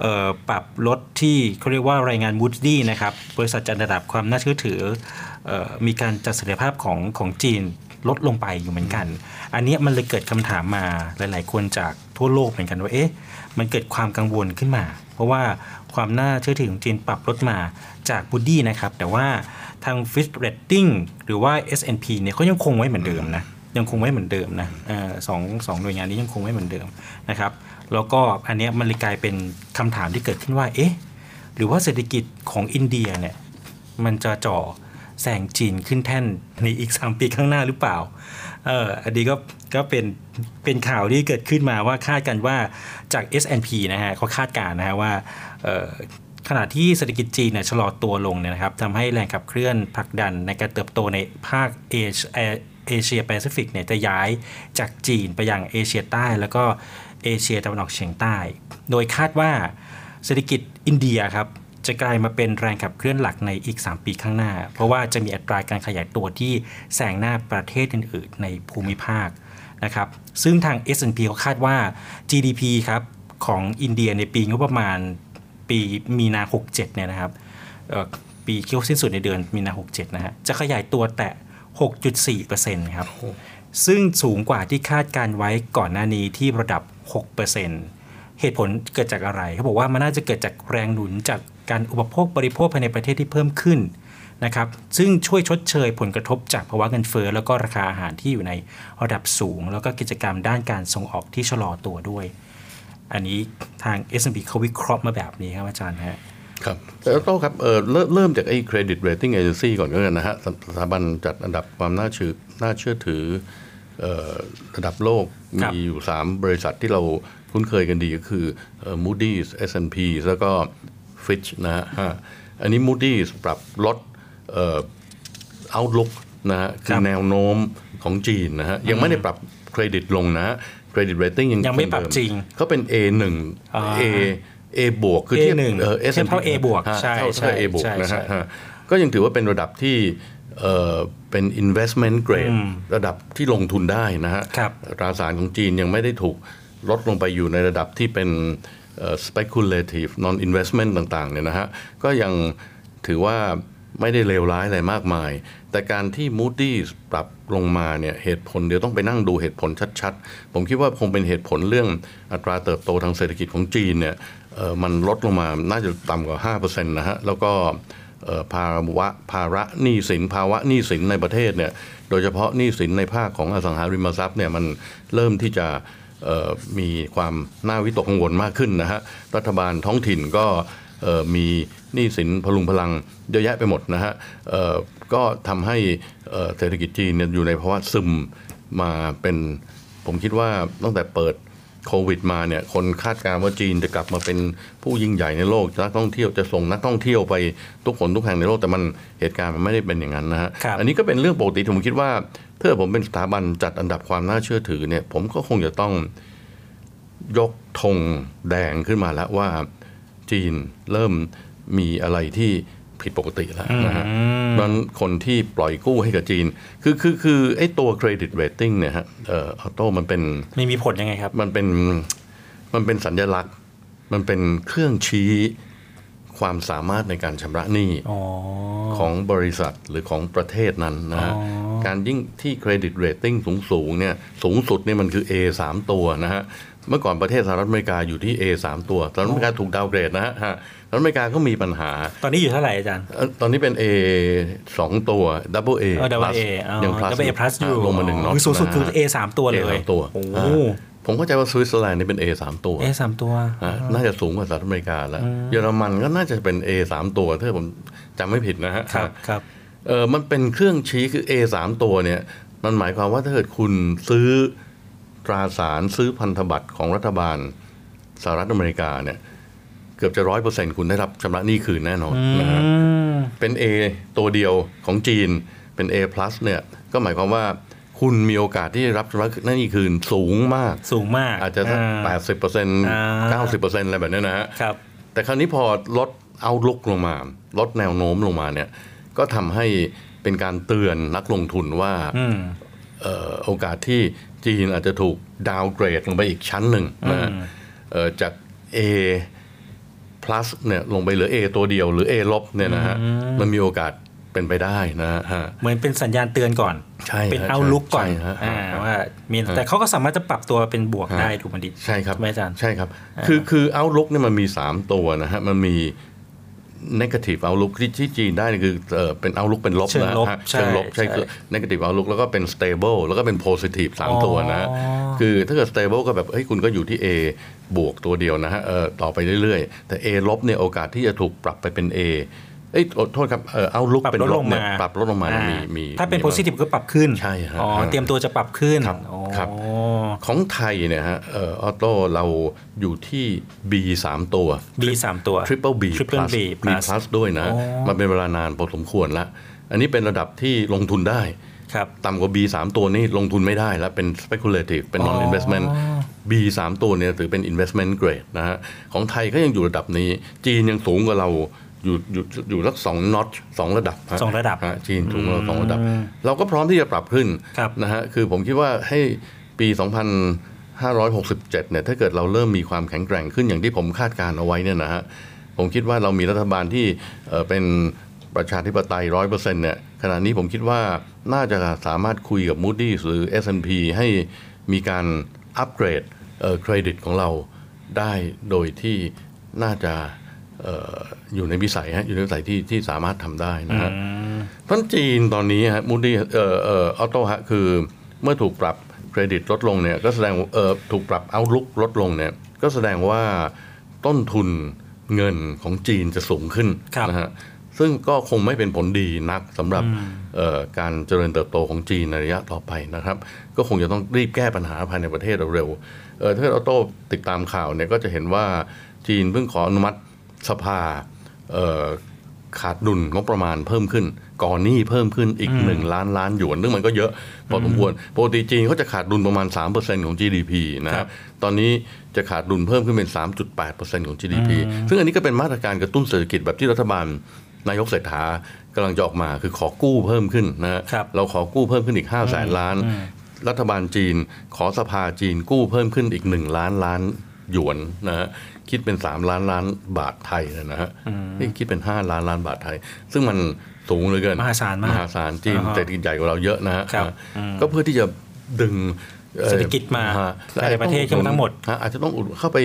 เอ่อปรับลดที่เขาเรียกว่ารายงาน Moody's นะครับบริษัทจัดระดับความน่าเชื่อถือเอ่อมีการจัดศักยภาพของของจีน ลดลงไปอยู่เหมือนกัน อันเนี้ยมันเลยเกิดคำถามมาหลาย ๆ คนจากทั่วโลกเหมือนกันว่าเอ๊ะมันเกิดความกังวลขึ้นมา เพราะว่าความน่าเชื่อถือของจีนปรับลดมาจากบูดี้นะครับ แต่ว่าทาง Fitch Rating หรือว่า S&P เนี่ยเขายังคงไว้เหมือนเดิมนะยังคงไว้เหมือนเดิมนะเออสองสองหน่วยงานนี้ยังคงไว้เหมือนเดิมนะครับแล้วก็อันเนี้ยมันเลยกลายเป็นคำถามที่เกิดขึ้นว่าเอ๊ะหรือว่าเศรษฐกิจของอินเดียเนี่ยมันจะจ่อ แซงจีนขึ้นแท่นในอีก 3 ปีข้างหน้าหรือเปล่าเอออันนี้ก็ก็เป็นเป็นข่าวที่เกิดขึ้นมาว่าคาดกันว่าจาก S&P นะฮะเขาคาดการนะฮะว่าเอ่อขณะที่เศรษฐกิจจีนเนี่ยชะลอตัวลงเนี่ยนะครับทำให้แรงขับเคลื่อนผลักดันในการเติบโตในภาคเอเอเชียแปซิฟิกเนี่ยจะย้ายจากจีนไปยังเอเชียใต้ แล้วก็เอเชียตะวันออกเฉียงใต้ โดยคาดว่าเศรษฐกิจอินเดียครับ จะกลายมาเป็นแรงขับเคลื่อนหลักในอีก 3 ปีข้างหน้า เพราะว่าจะมีอัตราการขยายตัวที่แซงหน้าประเทศอื่นๆ ในภูมิภาคนะครับซึ่งทาง S&P เขาคาดว่า GDP ครับของอินเดียในปีงบประมาณปีมีนา 67 เนี่ยนะครับเอ่อปีที่สิ้นสุดในเดือนมีนา 67 นะฮะจะขยายตัวแตะ6.4%ครับซึ่งสูงกว่าที่คาดการไว้ก่อนหน้านี้ที่ระดับ 6%เหตุผลเกิดจากอะไรเขาบอกว่ามันน่าจะเกิดจากแรงหนุนจาก การอุปโภคบริโภคภายในประเทศที่เพิ่มขึ้นนะครับซึ่งช่วยชดเชยผลกระทบจากภาวะเงินเฟ้อแล้วก็ราคาอาหารที่อยู่ในระดับสูง แล้วก็กิจกรรมด้านการส่งออกที่ชะลอตัวด้วย อันนี้ทาง S&P เขาวิเคราะห์มาแบบนี้ครับอาจารย์ฮะครับแต่โต้ครับเออเริ่มเริ่มจากไอ้ credit rating agency ก่อนก็แล้วกันนะฮะสสถาบันจัดอันดับความน่าเชื่อน่าเชื่อถือเอ่อระดับโลกครับมีอยู่ 3 บริษัทที่เราคุ้นเคยกันดีก็คือเอ่อ Moody's S&P แล้วก็ Fitch นะฮะฮะอันนี้ Moody's ปรับลดเอ่อ outlook นะฮะคือแนวโน้มของจีนนะฮะยังไม่ได้ปรับเครดิตลงนะฮะ credit rating ยังยังไม่คปรับเดิจริงเขาเป็น A1 อ่า A A บวกคือเทียบ A1 เอ่อเทียบ S&P เท่า A บวกฮะใช่เท่าใช่เท่า A บวกใช่นะใช่ฮะฮะก็ยังถือว่าเป็นระดับที่เอ่อเป็น investment grade อืมระดับที่ลงทุนได้นะฮะครับตราสารของจีนยังไม่ได้ถูกลดลงไปอยู่ในระดับที่เป็นเอ่อ speculative non investment ต่างๆเนี่ยนะฮะก็ยังถือว่าไม่ได้เลวร้ายอะไรมากมาย แต่การที่ Moody's ปรับลงมาเนี่ยเหตุผลเดี๋ยวต้องไปนั่งดูเหตุผลชัดๆ ผมคิดว่าคงเป็นเหตุผลเรื่องอัตราเติบโตทางเศรษฐกิจของจีนเนี่ยมันลดลงมาน่าจะต่ำกว่า 5%นะฮะ แล้วก็ภาวะภาระหนี้สินภาวะหนี้สินในประเทศเนี่ยโดยเฉพาะหนี้สินในภาคของอสังหาริมทรัพย์เนี่ยมันเริ่มที่จะ มีความน่าวิตกกังวลมากขึ้นนะฮะรัฐบาลท้องถิ่นก็มีหนี้สินพลุงพลังเยอะแยะไปหมดนะฮะก็ทำให้เศรษฐกิจจีนเนี่ยอยู่ในภาวะซึมมาเป็นผมคิดว่าตั้งแต่เปิด โควิดมาเนี่ยคนคาดการณ์ว่าจีนจะกลับมาเป็นผู้ยิ่งใหญ่ในโลกนักท่องเที่ยวจะส่งนักท่องเที่ยวไปทุกคนทุกแห่งในโลกแต่มันเหตุการณ์มันไม่ได้เป็นอย่างนั้นนะฮะครับอันนี้ก็เป็นเรื่องปกติที่ผมคิดว่าถ้าผมเป็นสถาบันจัดอันดับความน่าเชื่อถือเนี่ย ผมก็คงจะต้องยกธงแดงขึ้นมาแล้วว่าจีนเริ่มมีอะไรที่ ผิดปกติแล้วนะฮะอืมนั้นคนที่ปล่อยกู้ให้กับจีน คือคือคือไอ้ตัว credit rating เนี่ยฮะเอ่อออโต้มันเป็นไม่มีผลยังไงครับ มันเป็นมันเป็นสัญลักษณ์ มันเป็นเครื่องชี้ความสามารถในการชำระหนี้อ๋อของบริษัทหรือของประเทศนั้นนะฮะอ๋อการยิ่งที่ credit rating สูงสูงๆเนี่ยสูงสุดเนี่ยมันคือ A 3 ตัวนะฮะ เมื่อก่อนประเทศสหรัฐอเมริกาอยู่ที่ A 3ตัวสหรัฐอเมริกาถูกดาวเกรดนะฮะฮะสหรัฐอเมริกาก็มีปัญหา ตอนนี้อยู่เท่าไหร่อาจารย์เอ่อตอนนี้เป็น A สองตัว Double A เออ double plus A อ๋อยัง plus double A plus อยู่ลงมาหนึ่งน็อตคือสูงสุดคือนะฮะ A สามตัวเลย A สามตัวโอ้โหอ่าผมเข้าใจว่าสวิตเซอร์แลนด์นี่เป็น A สามตัว A สามตัวอ่าน่าจะสูงกว่าสหรัฐอเมริกาแล้วอืมเยอรมันก็น่าจะเป็น A สามตัวถ้าผมจำไม่ผิดนะฮะครับครับเออมันเป็นเครื่องชี้คือ A สามตัวเนี่ยมันหมายความว่าถ้าเกิดคุณซื้อ ตราสารซื้อพันธบัตรของรัฐบาลสหรัฐอเมริกาเนี่ยเกือบจะร้อยเปอร์เซ็นต์คุณได้รับชำระหนี้คืนแน่นอนนะฮะเป็น A ตัวเดียวของจีนเป็น A plus เนี่ยก็หมายความว่าคุณมีโอกาสที่จะรับชำระหนี้คืนสูงมาก สูงมาก อาจจะสักอ่าแปดสิบเปอร์เซ็นต์เก้าสิบเปอร์เซ็นต์อะไรแบบนี้นะฮะครับแต่คราวนี้พอลดเอาลุกลงมา ลดแนวโน้มลงมาเนี่ยก็ทำให้เป็นการเตือนนักลงทุนว่าอืมเอ่อ โอกาสที่จีนอาจจะถูกดาวเกรดลงไปอีกชั้นหนึ่งนะฮะอืมเอ่อจาก A plus เนี่ยลงไปเหลือ A ตัวเดียวหรือ A ลบเนี่ยนะฮะอืมมันมีโอกาสเป็นไปได้นะฮะเหมือนเป็นสัญญาณเตือนก่อนใช่เป็นฮะเอาลุกก่อนใช่ฮะอ่าฮะว่ามีฮะแต่เขาก็สามารถจะปรับตัวเป็นบวกฮะได้ถูกไหมดิใช่ครับไหมอาจารย์ใช่ครับอ่าคือคือเอาลุกเนี่ยมันมี 3 ตัวนะฮะมันมี negative outlook ที่ที่จีนได้นี่คือเอ่อเป็น outlook เป็นลบเชิงนะลบฮะใช่เชิงลบใช่ใช่คือ negative outlook แล้วก็เป็น stable แล้วก็เป็น positive สามตัวนะฮะอ๋อคือถ้าเกิด stable ก็แบบเฮ้ยคุณก็อยู่ที่ A บวกตัวเดียวนะฮะเออต่อไปเรื่อยๆ แต่ A ลบเนี่ยโอกาสที่จะถูกปรับไปเป็น A เอ้ยโทษครับเออเอาลุกปรับเป็นลดลลบงเนี่ยมาปรับลดลงมาเนี่ยมีอ่ามีถ้าเป็นมี positive ก็ปรับขึ้นใช่ฮะอ๋อฮะเตรียมตัวจะปรับขึ้นอ๋อครับของไทยเนี่ยฮะเออออโต้เราอยู่ที่ B 3ตัว B สามตัว Triple B Triple plus B B plus plus ด้วยนะอ๋อมันเป็นเวลานานพอสมควรแล้วอันนี้เป็นระดับที่ลงทุนได้ครับต่ำกว่า B 3ตัวนี่ลงทุนไม่ได้แล้วเป็น speculative เป็น non investment B 3ตัวเนี่ยถือเป็น investment grade นะฮะของไทยก็ยังอยู่ระดับนี้จีนยังสูงกว่าเรา อยู่อยู่อยู่สักสองน็อตสองระดับฮสองระดับฮจีนสูงกว่าเราสองระดับอืมเราก็พร้อมที่จะปรับขึ้นนะฮะคือผมคิดว่าให้ปี 2567เนี่ยถ้าเกิดเราเริ่มมีความแข็งแกร่งขึ้นอย่างที่ผมคาดการณ์เอาไว้เนี่ยนะฮะผมคิดว่าเรามีรัฐบาลที่เอ่อเป็นประชาธิปไตยร้อยเปอร์เซ็นต์เนี่ยขณะนี้ผมคิดว่าน่าจะสามารถคุยกับ Moody's หรือ S&P ให้มีการอัปเกรดเอ่อเครดิตของเราได้โดยที่น่าจะเอ่ออยู่ในวิสัยฮะอยู่ในวิสัยที่ที่สามารถทำได้นะฮะเพราะจีนตอนนี้ฮะ Moody's เอ่อเอ่อออโต้ฮะคือเมื่อถูกปรับเครดิตลดลงเนี่ยก็แสดงเอ่อถูกปรับ outlook ลดลงเนี่ยก็แสดงว่าต้นทุนเงินของจีนจะสูงขึ้นนะฮะซึ่งก็คงไม่เป็นผลดีนักสำหรับเอ่อการเจริญเติบโตของจีนในระยะต่อไปนะครับ ก็คงจะต้องรีบแก้ปัญหาภายในประเทศเร็วๆเอ่อถ้าออโต้ติดตามข่าวเนี่ยก็จะเห็นว่าจีนเพิ่งขออนุมัติ สภาเอ่อขาดดุลงบประมาณเพิ่มขึ้น ก่อนหนี้เพิ่มขึ้นอีกอืม1ล้านล้านหยวน ซึ่งมันก็เยอะพอสมควรปกติจีนเขาจะขาดดุลประมาณ 3%ของ GDP นะครับตอนนี้จะขาดดุลเพิ่มขึ้นเป็น 3.8%ของ GDP อืมซึ่งอันนี้ก็เป็นมาตรการกระตุ้นเศรษฐกิจแบบที่รัฐบาลนายกเศรษฐากำลังจะออกมาคือขอกู้เพิ่มขึ้นนะฮะเราขอกู้เพิ่มขึ้นอีก5 0 0แสนล้านอืมรัฐบาลจีน ขอสภาจีนกู้เพิ่มขึ้นอีก 1 ล้านล้าน หยวนนะฮะคิดเป็น 3 ล้านล้านบาทไทยนะฮะอืมนี่คิดเป็น 5 ล้านล้านบาทไทย ซึ่งมันสูงเหลือเกินมหาศาลมากมหาศาลจีนอ่าฮะเศรษฐกิจใหญ่กว่าเราเยอะนะฮะครับอ่าอืมก็เพื่อที่จะดึงอ่อเศรษฐกิจมาฮะภายในประเทศขึ้นมาทั้งหมดฮะอาจจะต้องอุดเข้าไป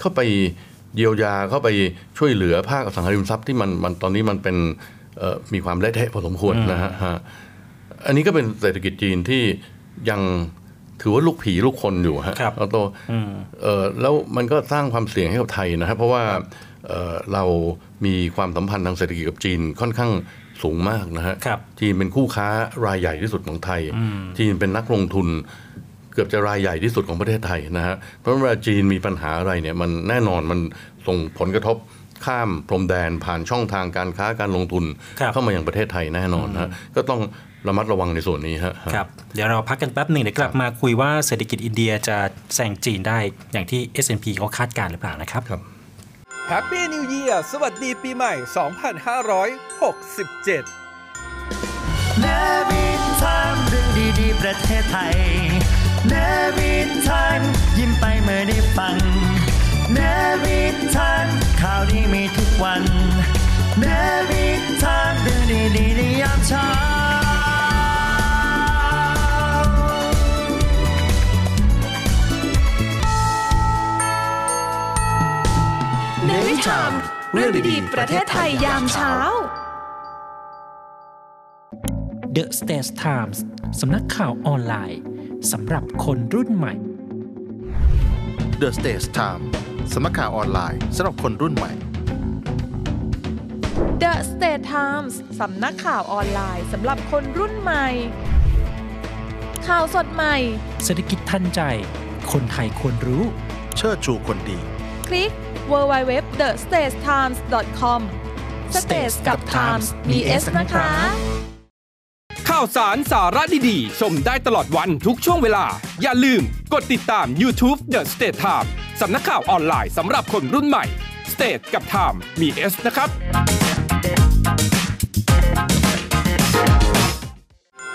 เข้าไปเยียวยาเข้าไปช่วยเหลือภาคอสังหาริมทรัพย์ที่มันมันตอนนี้มันเป็นเอ่อมีความเละเทะพอสมควรอืมนะฮะฮะอันนี้ก็เป็นเศรษฐกิจจีนที่ยัง ถือว่าลูกผีลูกคนอยู่ฮะแล้วตัวอืมเอ่อแล้วมันก็สร้างความเสี่ยงให้กับไทยนะครับเพราะว่าเอ่อเรามีความสัมพันธ์ทางเศรษฐกิจกับจีนค่อนข้างสูงมากนะฮะจีนเป็นคู่ค้ารายใหญ่ที่สุดของไทยอืมจีนเป็นนักลงทุนเกือบจะรายใหญ่ที่สุดของประเทศไทยนะฮะเพราะเวลาจีนมีปัญหาอะไรเนี่ยมันแน่นอนมันส่งผลกระทบข้ามพรมแดนผ่านช่องทางการค้าการลงทุนเข้ามาอย่างประเทศไทยแน่นอนนะฮะก็ต้อง ระมัดระวังในส่วนนี้ฮะครับเดี๋ยวเราพักกันแป๊บหนึ่งเดี๋ยวกลับมาคุยว่าเศรษฐกิจอินเดียจะแซงจีนได้อย่างที่ S&P เขาคาดการณ์หรือเปล่านะครับ Happy New Year สวัสดีปีใหม่ 2567 Navy Time เรื่องดีๆ ประเทศไทย Navy Time ยิ้มไปเมื่อได้ฟังเนวินทันข่าวดีมีทุกวันเนวินทันเรื่องดีๆในยามเช้า รื่องดีๆ ประเทศไทยยามเช้า The States Times สำนักข่าวออนไลน์สำหรับคนรุ่นใหม่ The Stage Time สำนักข่าวออนไลน์สำหรับคนรุ่นใหม่ The State Times สำนักข่าวออนไลน์สำหรับคนรุ่นใหม่ ข่าวสดใหม่ เศรษฐกิจทันใจ คนไทยควรรู้ เชิดชูคนดี คลิก www.thestagetimes.com Stage กับ Times มี S นะคะ ข่าวสารสาระดีๆ ชมได้ตลอดวันทุกช่วงเวลา อย่าลืมกดติดตาม YouTube The State Time สำนักข่าวออนไลน์สำหรับคนรุ่นใหม่ State กับ Time มี S นะครับ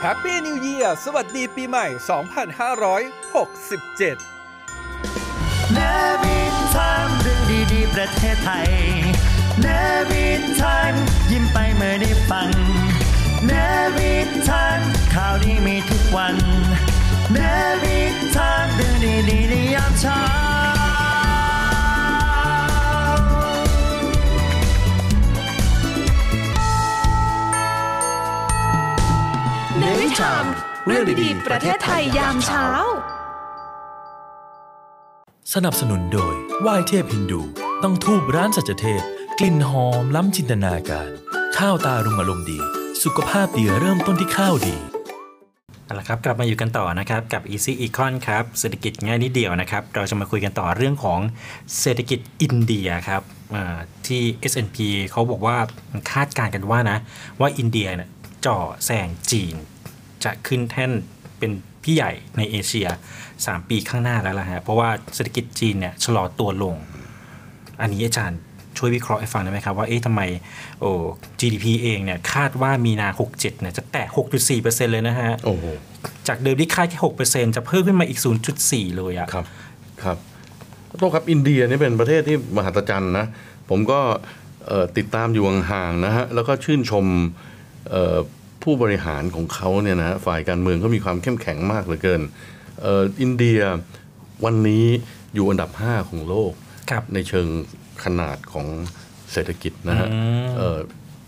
Happy New Year สวัสดีปีใหม่ 2567 เนวินทันเรื่องดีๆ ประเทศไทยเนวินทันยิ้มไปเมื่อได้ฟังเนวินทันข่าวดีมีทุกวันเนวินทันเรื่องดีๆในยามเช้าเนวิชามเรื่องดีๆ ประเทศไทยยามเช้า สนับสนุนโดยไหว้เทพฮินดู ต้องทูบร้านสัจเทพ กลิ่นหอมล้ำจินตนาการ ข้าวตารุงอารมณ์ดี สุขภาพดีเริ่มต้นที่ข้าวดีเอาละครับกลับมาอยู่กันต่อนะครับกับ Easy Econ ครับเศรษฐกิจง่ายนิดเดียวนะครับ เราจะมาคุยกันต่อเรื่องของเศรษฐกิจอินเดียครับอ่าที่ S&P เขาบอกว่าคาดการณ์กันว่านะว่าอินเดียเนี่ยจ่อแซงจีน จะขึ้นแท่นเป็น พี่ใหญ่ในเอเชีย 3 ปีข้างหน้าแล้วล่ะฮะเพราะว่าเศรษฐกิจจีนเนี่ยชะลอตัวลง อันนี้อาจารย์ช่วยวิเคราะห์ให้ฟังได้ไหมครับ ว่าเอ๊ะทำไมโอ้ GDP เองเนี่ยคาดว่ามีนา 67เนี่ยจะแตะ 6.4%เลยนะฮะโอ้โหจากเดิมที่คาดแค่ 6%จะเพิ่มขึ้นมาอีก 0.4 เลยอะครับครับโทษครับอินเดียนี่เป็นประเทศที่มหัศจรรย์นะ ผมก็เอ่อติดตามอยู่ห่างๆนะฮะแล้วก็ชื่นชมเอ่อ ผู้บริหารของเขาเนี่ยนะฮะฝ่ายการเมืองเขามีความเข้มแข็งมากเหลือเกินเอ่ออินเดียวันนี้อยู่อันดับ 5 ของโลก ในเชิงขนาดของเศรษฐกิจนะฮะอืมเอ่อ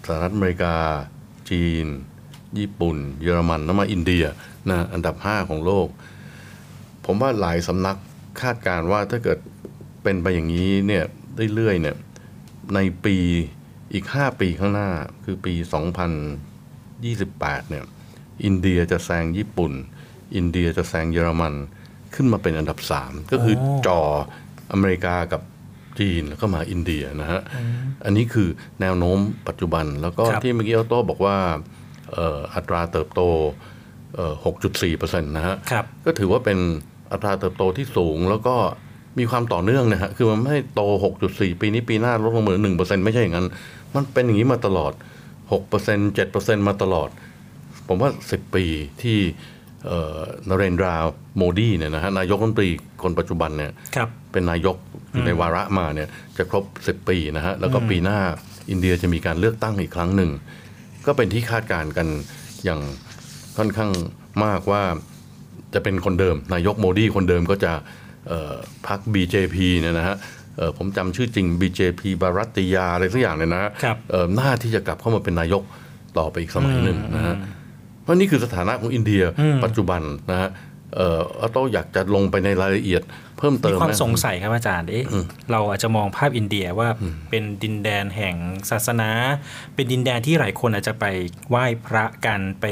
สหรัฐอเมริกา จีน ญี่ปุ่น เยอรมันแล้วมาอินเดียนะอันดับ 5 ของโลก ผมว่าหลายสำนักคาดการณ์ว่าถ้าเกิดเป็นไปอย่างนี้เนี่ยเรื่อยๆเนี่ยในปีอีก 5 ปีข้างหน้าคือปี 2028เนี่ยอินเดียจะแซงญี่ปุ่น อินเดียจะแซงเยอรมันขึ้นมาเป็นอันดับ 3 ก็คือจออเมริกากับจีนแล้วก็มาอินเดียนะฮะ อันนี้คือแนวโน้มปัจจุบันแล้วก็ครับที่เมื่อกี้ออโต้บอกว่าเอ่ออัตราเติบโตเอ่อ6.4%นะฮะครับก็ถือว่าเป็นอัตราเติบโตที่สูงแล้วก็มีความต่อเนื่องนะฮะ คือมันไม่ให้โต 6.4 ปีนี้ปีหน้าลดลงเหมือน1%ไม่ใช่อย่างนั้น มันเป็นอย่างนี้มาตลอด 6% 7%มาตลอด ผมว่า 10 ปีที่เอ่อนเรนดราโมดีเนี่ยนะฮะนายกรัฐมนตรีคนปัจจุบันเนี่ยครับเป็นนายกอยู่ในวาระมาเนี่ยจะครบ 10 ปีนะฮะแล้วก็อืมปีหน้าอินเดียจะมีการเลือกตั้งอีกครั้งหนึ่ง ก็เป็นที่คาดการณ์กันอย่างค่อนข้างมากว่าจะเป็นคนเดิม นายกโมดีคนเดิมก็จะเอ่อพัก BJP เนี่ยนะฮะเอ่อ ผมจำชื่อจริง BJP บารัตติยาอะไรสักอย่างเนี่ยนะฮะครับเอ่อหน้าที่จะกลับเข้ามาเป็นนายกต่อไปอีกสมัยหนึ่งนะฮะเพราะนี่คือสถานะของอินเดียอืมปัจจุบันนะฮะเอ่อออโต้อยากจะลงไปในรายละเอียดเพิ่มเติมีมความนะสงสัยครับอาจารย์เอ๊ะเราอาจจะมองภาพอินเดียว่าเป็นดินแดนแห่งศาสนา เป็นดินแดนที่หลายคนอาจจะไปไหว้พระกันไป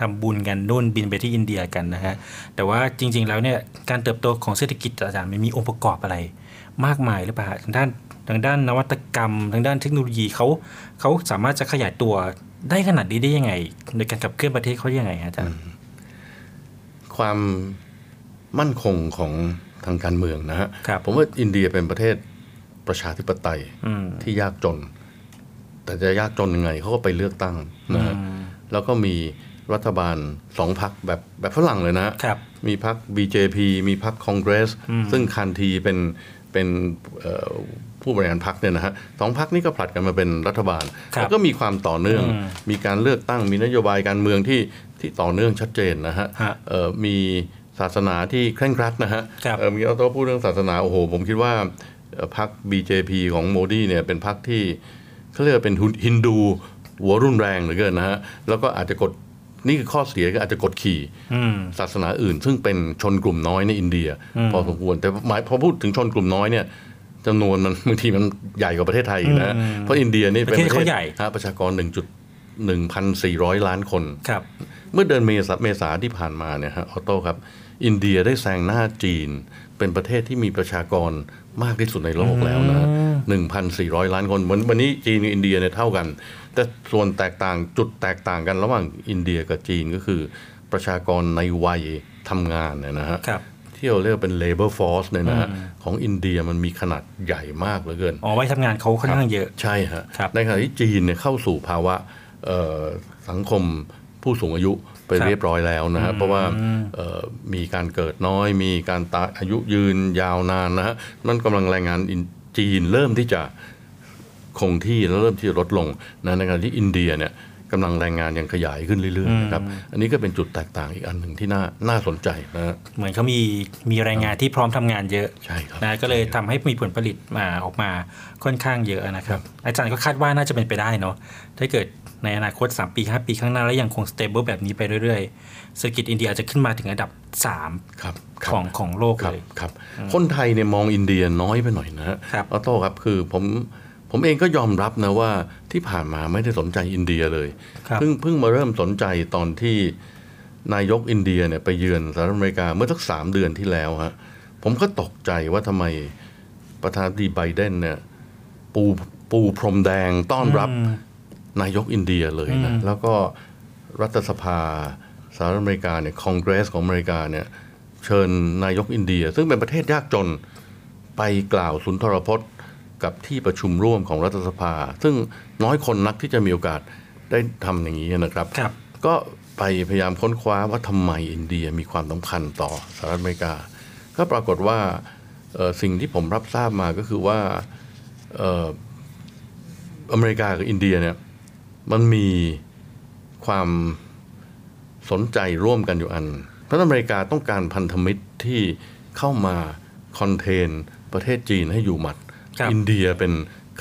ทำบุญกันนู่นบินไปที่อินเดียกันนะฮะแต่ว่าจริง ๆ แล้วเนี่ยการเติบโตของเศรษฐกิจอาจารย์มันมีองค์ประกอบอะไร มากมายหรือเปล่าทางด้านทางด้านนวัตกรรม ทางด้านเทคโนโลยีเขาเขาสามารถจะขยายตัวได้ขนาดนี้ได้ยังไง ในการขับเคลื่อนประเทศเขายังไงฮะอาจารย์ความมั่นคงของทางการเมืองนะฮะผมว่าอินเดียเป็นประเทศประชาธิปไตยอืมที่ยากจน แต่จะยากจนยังไงเขาก็ไปเลือกตั้งนะฮะอืมแล้วก็มีรัฐบาลสองพักแบบแบบฝรั่งเลยนะฮะครับมีพัก BJP มีพักคองเกรสอืมซึ่งคันทีเป็น เป็นเอ่อผู้บริหารพักเนี่ยนะฮะสองพักนี้ก็ผลัดกันมาเป็นรัฐบาลครับแล้วก็มีความต่อเนื่องอืมมีการเลือกตั้งมีนโยบายการเมืองที่ที่ต่อเนื่องชัดเจนนะฮะฮะเอ่อมีศาสนาที่เคร่งครัดนะฮะครับเอ่อเมื่อกี้เราต้องพูดเรื่องศาสนาโอ้โห ผมคิดว่าเอ่อพรรค BJP ของโมดีเนี่ยเป็นพรรคที่เขาเรียกว่าเป็นฮินดูหัวรุนแรงเหลือเกินนะฮะแล้วก็อาจจะกด นี่คือข้อเสียก็อาจจะกดขี่อืมศาสนาอื่น ซึ่งเป็นชนกลุ่มน้อยในอินเดียอืมพอสมควรแต่หมายพอพูดถึงชนกลุ่มน้อยเนี่ยจำนวนมันบางทีมันใหญ่กว่าประเทศไทยอีกนะอืมเพราะอินเดียนี่เป็นประเทศเขาใหญ่ฮะประชากร1.1,400 ล้านคนครับเมื่อเดือนเมษาเมษาที่ผ่านมาเนี่ยฮะออโต้ครับ อินเดียได้แซงหน้าจีน เป็นประเทศที่มีประชากรมากที่สุดในโลกแล้วนะหนึ่งพันสี่ร้อยล้านคนวันวันนี้จีนกับอินเดียเนี่ยเท่ากัน แต่ส่วนแตกต่างจุดแตกต่างกันระหว่างอินเดียกับจีนก็คือประชากรในวัยทำงานเนี่ยนะฮะครับที่เราเรียกว่าเป็น labor force เนี่ยนะฮะอืมของอินเดียมันมีขนาดใหญ่มากเหลือเกิน อ๋อไว้ทำงานเขาค่อนข้างเยอะ ใช่ฮะครับในขณะที่จีนเนี่ยเข้าสู่ภาวะเอ่อสังคมผู้สูงอายุ ไปครับเรียบร้อยแล้วนะฮะอืมเพราะว่าเอ่อมีการเกิดน้อย มีการตายอายุยืนยาวนานนะฮะนั่นกำลังแรงงานอินจีนเริ่มที่จะคงที่แล้วเริ่มที่จะลดลงนะในขณะที่อินเดียเนี่ยกำลังแรงงานยังขยายขึ้นเรื่อยๆนะครับ อันนี้ก็เป็นจุดแตกต่างอีกอันหนึ่งที่น่าน่าสนใจนะฮะเหมือนเขามีมีแรงงานที่พร้อมทำงานเยอะใช่ครับนะก็เลยทำให้มีผลผลิตมาออกมาค่อนข้างเยอะนะครับ อาจารย์ก็คาดว่าน่าจะเป็นไปได้เนาะถ้าเกิด ในอนาคต 3 ปี 5 ปีข้างหน้า แล้วยังคง stable แบบนี้ไปเรื่อยๆเศรษฐกิจอินเดียอาจจะขึ้นมาถึงอันดับ3ครับของของโลกเลยครับคนไทยเนี่ยมองอินเดียน้อยไปหน่อยนะฮะออโต้ครับคือผมผมเองก็ยอมรับนะว่าที่ผ่านมาไม่ได้สนใจอินเดียเลยครับเพิ่งเพิ่งมาเริ่มสนใจตอนที่นายกอินเดียเนี่ยไปเยือนสหรัฐอเมริกาเมื่อสักสามเดือนที่แล้วฮะผมก็ตกใจว่าทำไมประธานาธิบดีไบเดนเนี่ยปูปูพรมแดงต้อนรับอืม นายกอินเดียเลยนะอืมแล้วก็รัฐสภาสหรัฐอเมริกาเนี่ยคองเกรสของอเมริกาเนี่ยเชิญนายกอินเดีย ซึ่งเป็นประเทศยากจนไปกล่าวสุนทรพจน์กับที่ประชุมร่วมของรัฐสภา ซึ่งน้อยคนนักที่จะมีโอกาสได้ทำอย่างนี้นะครับก็ไปพยายามค้นคว้าว่าทำไมอินเดียมีความสำคัญต่อสหรัฐอเมริกา ก็ปรากฏว่าเอ่อสิ่งที่ผมรับทราบมาก็คือว่าเอ่ออเมริกากับอินเดียเนี่ย มันมีความสนใจร่วมกันอยู่อันเพราะอเมริกาต้องการพันธมิตรที่เข้ามาคอนเทนประเทศจีนให้อยู่หมัด อินเดียเป็น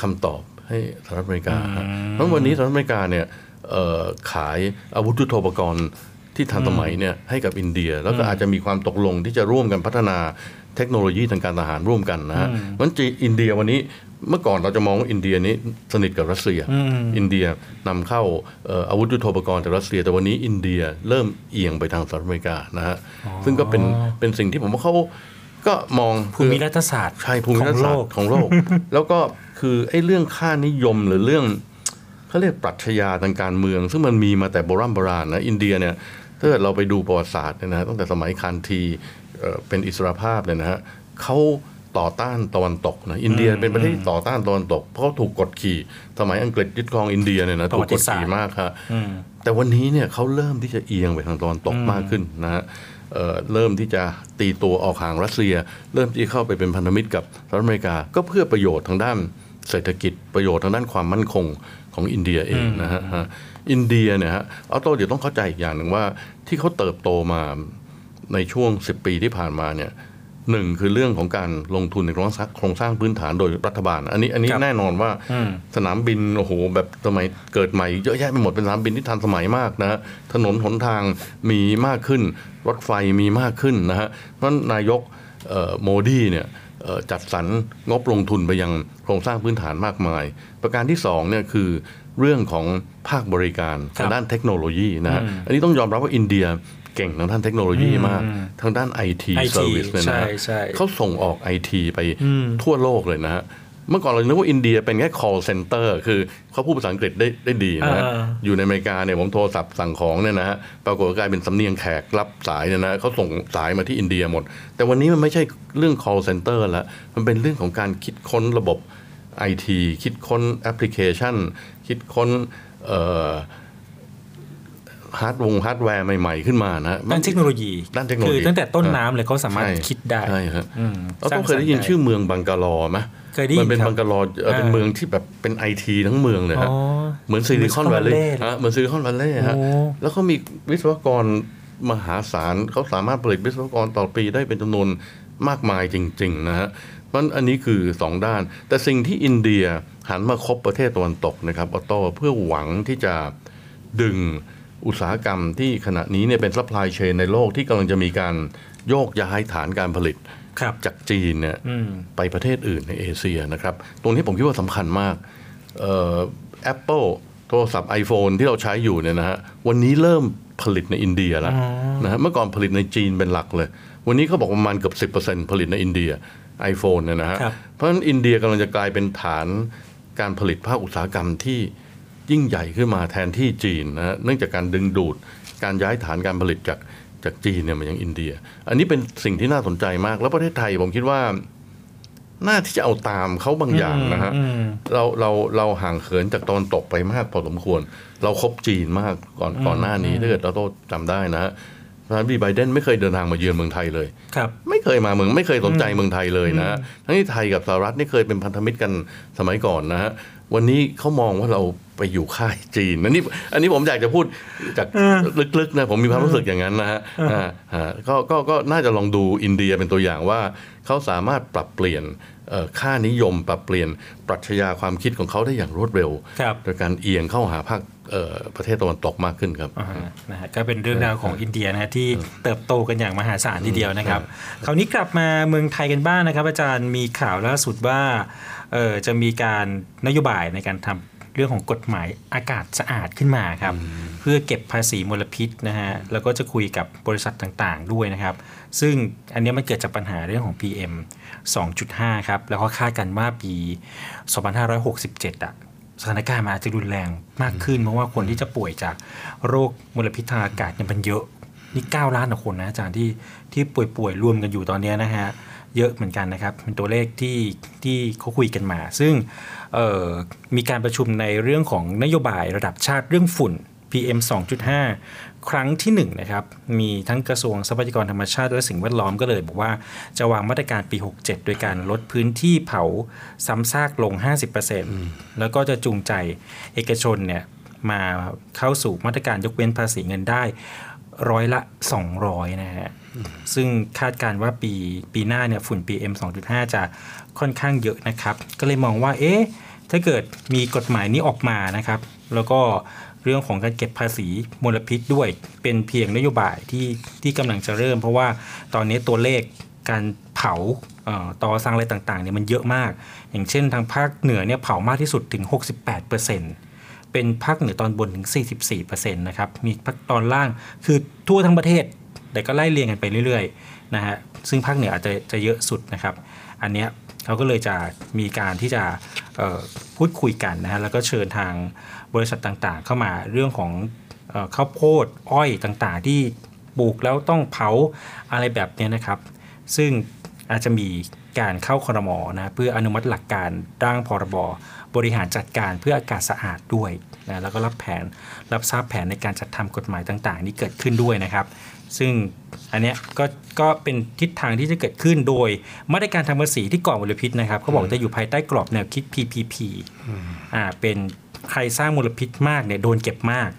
คำตอบให้สหรัฐอเมริกาฮะเพราะวันนี้สหรัฐอเมริกาเนี่ยเอ่อขายอาวุธยุทโธปกรณ์ที่ทันสมัยเนี่ยให้กับอินเดีย แล้วก็อืมอาจจะมีความตกลงที่จะร่วมกันพัฒนาเทคโนโลยีทางการทหารร่วมกันนะฮะอืมเพราะฉะนั้นจีนอินเดียวันนี้ เมื่อก่อนเราจะมองว่าอินเดียนี้สนิทกับรัสเซียอืมอินเดียนำเข้าเอ่ออาวุธยุทโธปกรณ์จากรัสเซีย แต่วันนี้อินเดียเริ่มเอียงไปทางสหรัฐอเมริกานะฮะซึ่งก็เป็นเป็นสิ่งที่ผมว่าเขาก็มองภูมิรัฐศาสตร์ใช่ภูมิรัฐศาสตร์ของโลก แล้วก็คือไอ้เรื่องค่านิยมหรือเรื่องเขาเรียกปรัชญาทางการเมือง ซึ่งมันมีมาแต่โบราณโบราณนะอินเดียเนี่ยถ้าเกิดเราไปดูประวัติศาสตร์เนี่ยนะตั้งแต่สมัยคานทีเอ่อเป็นอิสรภาพเนี่ยนะฮะเขา ต่อต้านตะวันตกนะอินเดียอืมเป็นประเทศที่ต่อต้านตะวันตก เพราะเขาถูกกดขี่ สมัยอังกฤษยึดครองอินเดียเนี่ยนะประถูวักติกดศาสตร์ขี่มากครับอืมแต่วันนี้เนี่ยเขาเริ่มที่จะเอียงไปทางตะวันตกอืมมากขึ้นนะฮะเอ่อเริ่มที่จะตีตัวออกห่างรัสเซีย เริ่มที่เข้าไปเป็นพันธมิตรกับสหรัฐอเมริกา ก็เพื่อประโยชน์ทางด้านเศรษฐกิจประโยชน์ทางด้านความมั่นคงของอินเดียเองนะฮะฮะอินเดียเนี่ยฮะออโต้เดี๋ยวต้องเข้าใจอีกอย่างหนึ่งว่าที่เขาเติบโตมาในช่วง 10 ปีที่ผ่านมาเนี่ย หนึ่งคือเรื่องของการลงทุนในโครงสร้างโครงสร้างพื้นฐานโดยรัฐบาล อันนี้อันนี้ครับแน่นอนว่าอืมสนามบินโอ้โหแบบสมัยเกิดใหม่เยอะแยะไปหมดเป็นสนามบินที่ทันสมัยมากนะฮะถนนหนทางมีมากขึ้น รถไฟมีมากขึ้นนะฮะเพราะฉะนั้นนายกเอ่อโมดีเนี่ยเอ่อจัดสรรงบลงทุนไปยังโครงสร้างพื้นฐานมากมาย ประการที่สองเนี่ยคือเรื่องของภาคบริการครับทางด้านเทคโนโลยีนะฮะอืมอันนี้ต้องยอมรับว่าอินเดีย เก่งทางด้านเทคโนโลยีมากอืมทางด้านไอที IT เซอร์วิสเนี่ยนะฮะใช่ใช่เขาส่งออกไอทีไปอืมทั่วโลกเลยนะฮะเมื่อก่อนเรานึกว่าอินเดียเป็นแค่ call center คือเขาพูดภาษาอังกฤษได้ได้ดีนะฮะอ่าอยู่ในอเมริกาเนี่ยผมโทรศัพท์สั่งของเนี่ยนะฮะปรากฏว่ากลายเป็นสำเนียงแขกรับสายเนี่ยนะเขาส่งสายมาที่อินเดียหมด แต่วันนี้มันไม่ใช่เรื่อง call center แล้วมันเป็นเรื่องของการคิดค้นระบบไอทีคิดค้นแอปพลิเคชัน คิดค้นเอ่อ ฮาร์ดแวฮาร์ดแวร์ใหม่ ๆ ขึ้นมานะฮะด้านเทคโนโลยีด้านเทคโนโลยีคือตั้งแต่ต้นน้ำเลยเขาสามารถใช่คิดได้ใช่ฮะอืมเราต้องเคยได้ยินสร้างสรรค์ชื่อเมืองบังกาลอไหมเคยได้ยินมันเป็นครับบังกาลอเอ่อเป็นอ่าเมืองที่แบบเป็นไอทีทั้งเมืองเลยฮะอ๋อเหมือนซิลิคอน Silicon แวลลี Valley ย์ฮะเหมือน Silicon Valley ฮะโอ้แล้วก็มีวิศวกรมหาศาลเขาสามารถผลิตวิศวกรต่อปีได้เป็นจำนวนมากมายจริง ๆ นะฮะเพราะฉะนั้นอันนี้คือ 2 ด้าน แต่สิ่งที่อินเดียหันมาคบประเทศตะวันตกนะครับออโต้เพื่อหวังที่จะดึง อุตสาหกรรมที่ขณะนี้เนี่ยเป็น supply chain ในโลกที่กำลังจะมีการโยกย้ายฐานการผลิตจากจีนเนี่ยอืมไปประเทศอื่นในเอเชียนะครับ ตรงนี้ผมคิดว่าสำคัญมากแอปเปิลโทรศัพท์ iPhone ที่เราใช้อยู่เนี่ยนะฮะวันนี้เริ่มผลิตในอินเดียแล้วอ๋อนะฮะเมื่อก่อนผลิตในจีนเป็นหลักเลย วันนี้เขาบอกประมาณเกือบ10%ผลิตในอินเดีย iPhone เนี่ยนะฮะครับเพราะฉะนั้นอินเดียกำลังจะกลายเป็นฐานการผลิตภาคอุตสาหกรรมที่ ยิ่งใหญ่ขึ้นมาแทนที่จีนนะฮะเนื่องจากการดึงดูดการย้ายฐานการผลิตจากจากจีนเนี่ยมายังอินเดีย อันนี้เป็นสิ่งที่น่าสนใจมาก แล้วประเทศไทยผมคิดว่าน่าที่จะเอาตามเขาบางอย่างนะฮะอืมเราเราเราห่างเขินจากตะวันตกไปมากพอสมควร เราคบจีนมากก่อนอืมก่อนหน้านี้อืมถ้าเกิดเราโต้จำได้นะฮะประธานาธิบดีไบเดนไม่เคยเดินทางมาเยือนเมืองไทยเลยครับไม่เคยมาเมืองไม่เคยสนใจเมืองไทยเลยนะฮะอืมทั้งที่ไทยกับสหรัฐนี่เคยเป็นพันธมิตรกันสมัยก่อนนะฮะ วันนี้เขามองว่าเราไปอยู่ค่ายจีนอันนี้อันนี้ผมอยากจะพูดจากลึกๆนะผมมีความรู้สึกอย่างนั้นนะฮะอืมอ่าฮะก็ก็ก็น่าจะลองดูอินเดียเป็นตัวอย่างว่าเขาสามารถปรับเปลี่ยนเอ่อค่านิยม ปรับเปลี่ยนปรัชญาความคิดของเขาได้อย่างรวดเร็วครับโดยการเอียงเข้าหาภาคเอ่อประเทศตะวันตกมากขึ้นครับอ่านะฮะก็เป็นเรื่องราวของอินเดียนะฮะที่เติบโตกันอย่างมหาศาลทีเดียวนะครับ คราวนี้กลับมาเมืองไทยกันบ้างนะครับ อาจารย์มีข่าวล่าสุดว่าเออ จะมีการนโยบายในการทำเรื่องของกฎหมายอากาศสะอาดขึ้นมาครับ เพื่อเก็บภาษีมลพิษนะฮะแล้วก็จะคุยกับบริษัทต่างๆด้วยนะครับ ซึ่งอันเนี้ยมันเกิดจากปัญหาเรื่องของ PM 2.5 ครับ แล้วก็คาดกันว่าปี 2567อะสถานการณ์มันอาจจะรุนแรงมากขึ้น เพราะว่าคนที่จะป่วยจากโรคมลพิษทางอากาศเนี่ยมันเยอะนี่ 9 ล้านกว่าคนนะอาจารย์ที่ที่ป่วยๆรวมกันอยู่ตอนเนี้ยนะฮะ เยอะเหมือนกันนะครับเป็นตัวเลขที่ที่เขาคุยกันมา ซึ่งเอ่อมีการประชุมในเรื่องของนโยบายระดับชาติเรื่องฝุ่น PM 2.5 ครั้งที่1นะครับ มีทั้งกระทรวงทรัพยากรธรรมชาติและสิ่งแวดล้อมก็เลยบอกว่าจะวางมาตรการปี 67 โดยการลดพื้นที่เผาซ้ำซากลง 50%แล้วก็จะจูงใจเอกชนเนี่ยมาเข้าสู่มาตรการยกเว้นภาษีเงินได้ร้อยละ 200 นะฮะ ซึ่งคาดการณ์ว่าปีปีหน้าเนี่ยฝุ่น PM 2.5 จะค่อนข้างเยอะนะครับ ก็เลยมองว่าเอ๊ะถ้าเกิดมีกฎหมายนี้ออกมานะครับ แล้วก็เรื่องของการเก็บภาษีมลพิษด้วยเป็นเพียงนโยบายที่ที่กำลังจะเริ่ม เพราะว่าตอนนี้ตัวเลขการเผาเอ่อตอสังอะไรต่างๆเนี่ยมันเยอะมาก อย่างเช่นทางภาคเหนือเนี่ยเผามากที่สุดถึง 68%เป็นภาคเหนือตอนบนถึง 44%นะครับ มีภาคตอนล่างคือทั่วทั้งประเทศ แต่ก็ไล่เรียงกันไปเรื่อยๆนะฮะซึ่งภาคเหนืออาจจะจะเยอะสุดนะครับ อันเนี้ยเขาก็เลยจะมีการที่จะพูดคุยกันนะฮะแล้วก็เชิญทางบริษัทต่างๆ เข้ามาเรื่องของข้าวโพดอ้อยต่างๆ ที่ปลูกแล้วต้องเผาอะไรแบบนี้นะครับ ซึ่งอาจจะมีการเข้าคอรมอนะเพื่ออนุมัติหลักการร่างพรบ บริหารจัดการเพื่ออากาศสะอาดด้วยนะแล้วก็รับแผนรับทราบแผนในการจัดทำกฎหมายต่าง ๆ นี้เกิดขึ้นด้วยนะครับ ซึ่งอันเนี้ยก็ก็เป็นทิศทางที่จะเกิดขึ้นโดยมาตรการทางภาษีที่ก่อมลพิษนะครับเขาบอกจะอยู่ภายใต้กรอบแนวคิด PPP อ่าเป็นใครสร้างมลพิษมากเนี่ยโดนเก็บมาก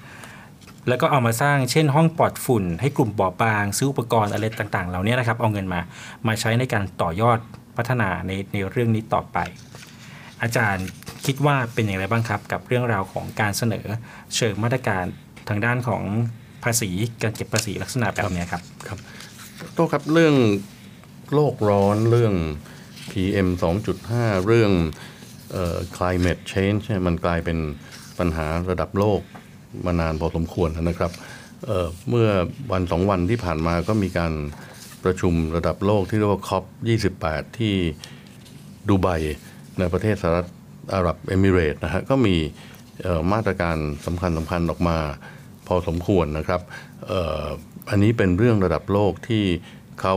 แล้วก็เอามาสร้างเช่นห้องปลอดฝุ่น ให้กลุ่มบอบบาง ซื้ออุปกรณ์อะไรต่างๆ เหล่านี้นะครับ เอาเงินมามาใช้ในการต่อยอดพัฒนาในในเรื่องนี้ต่อไป อาจารย์คิดว่าเป็นอย่างไรบ้างครับ กับเรื่องราวของการเสนอเชิงมาตรการทางด้านของ ภาษีการเก็บภาษีลักษณะแบบนี้ครับครับโตครับเรื่องโลกร้อนเรื่อง PM 2.5 เรื่องเอ่อ climate change เนี่ยมันกลายเป็นปัญหาระดับโลกมานานพอสมควรนะครับเเมื่อวันสองวันที่ผ่านมาก็มีการประชุมระดับโลกที่เรียกว่า COP 28 ที่ดูไบในประเทศสหรัฐอาหรับเอมิเรต์นะฮะก็มีมาตรการสำคัญสำคัญออกมา พอสมควรนะครับเอ่ออันนี้เป็นเรื่องระดับโลกที่เขา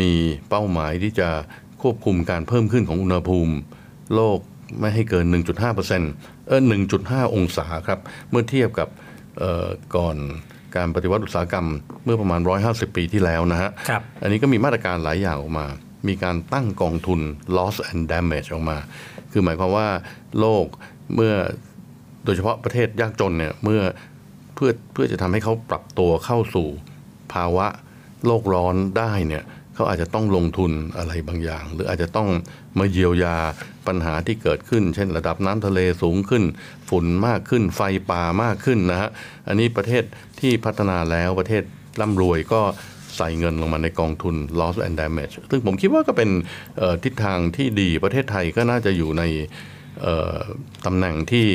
มีเป้าหมายที่จะควบคุมการเพิ่มขึ้นของอุณหภูมิ โลกไม่ให้เกิน 1.5%เออ1.5 องศาครับ เมื่อเทียบกับเอ่อก่อนการปฏิวัติอุตสาหกรรมเมื่อประมาณ 150 ปีที่แล้วนะฮะครับอันนี้ก็มีมาตรการหลายอย่างออกมา มีการตั้งกองทุน loss and damage ออกมา คือหมายความว่าโลกเมื่อโดยเฉพาะประเทศยากจนเนี่ยเมื่อ เพื่อเพื่อจะทำให้เขาปรับตัวเข้าสู่ภาวะโลกร้อนได้เนี่ยเขาอาจจะต้องลงทุนอะไรบางอย่าง หรืออาจจะต้องมาเยียวยาปัญหาที่เกิดขึ้น เช่น ระดับน้ำทะเลสูงขึ้น ฝุ่นมากขึ้น ไฟป่ามากขึ้นนะฮะอันนี้ประเทศที่พัฒนาแล้วประเทศร่ำรวยก็ใส่เงินลงมาในกองทุน loss and damage ซึ่งผมคิดว่าก็เป็นทิศทางที่ดีประเทศไทยก็น่าจะอยู่ในตำแหน่งที่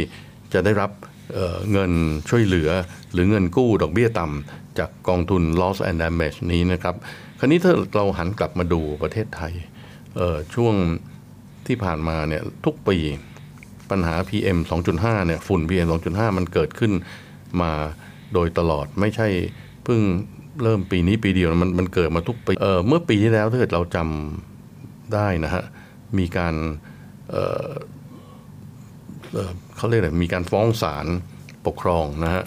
จะได้รับ เเงินช่วยเหลือ หรือเงินกู้ดอกเบี้ยต่ำจากกองทุน loss and damage นี้นะครับ คราวนี้ถ้าเราหันกลับมาดูประเทศไทยช่วงที่ผ่านมาเนี่ยทุกปีปัญหา PM 2.5เนี่ยฝุ่น PM 2.5 มันเกิดขึ้นมาโดยตลอดไม่ใช่เพิ่งเริ่มปีนี้ปีเดียวมันมันเกิดมาทุกปีเเมื่อปีที่แล้วถ้าเกิดเราจำได้นะฮะมีการ เอ่อเอ่อเขาเรียกอะไรมีการฟ้องศาลปกครองนะฮะ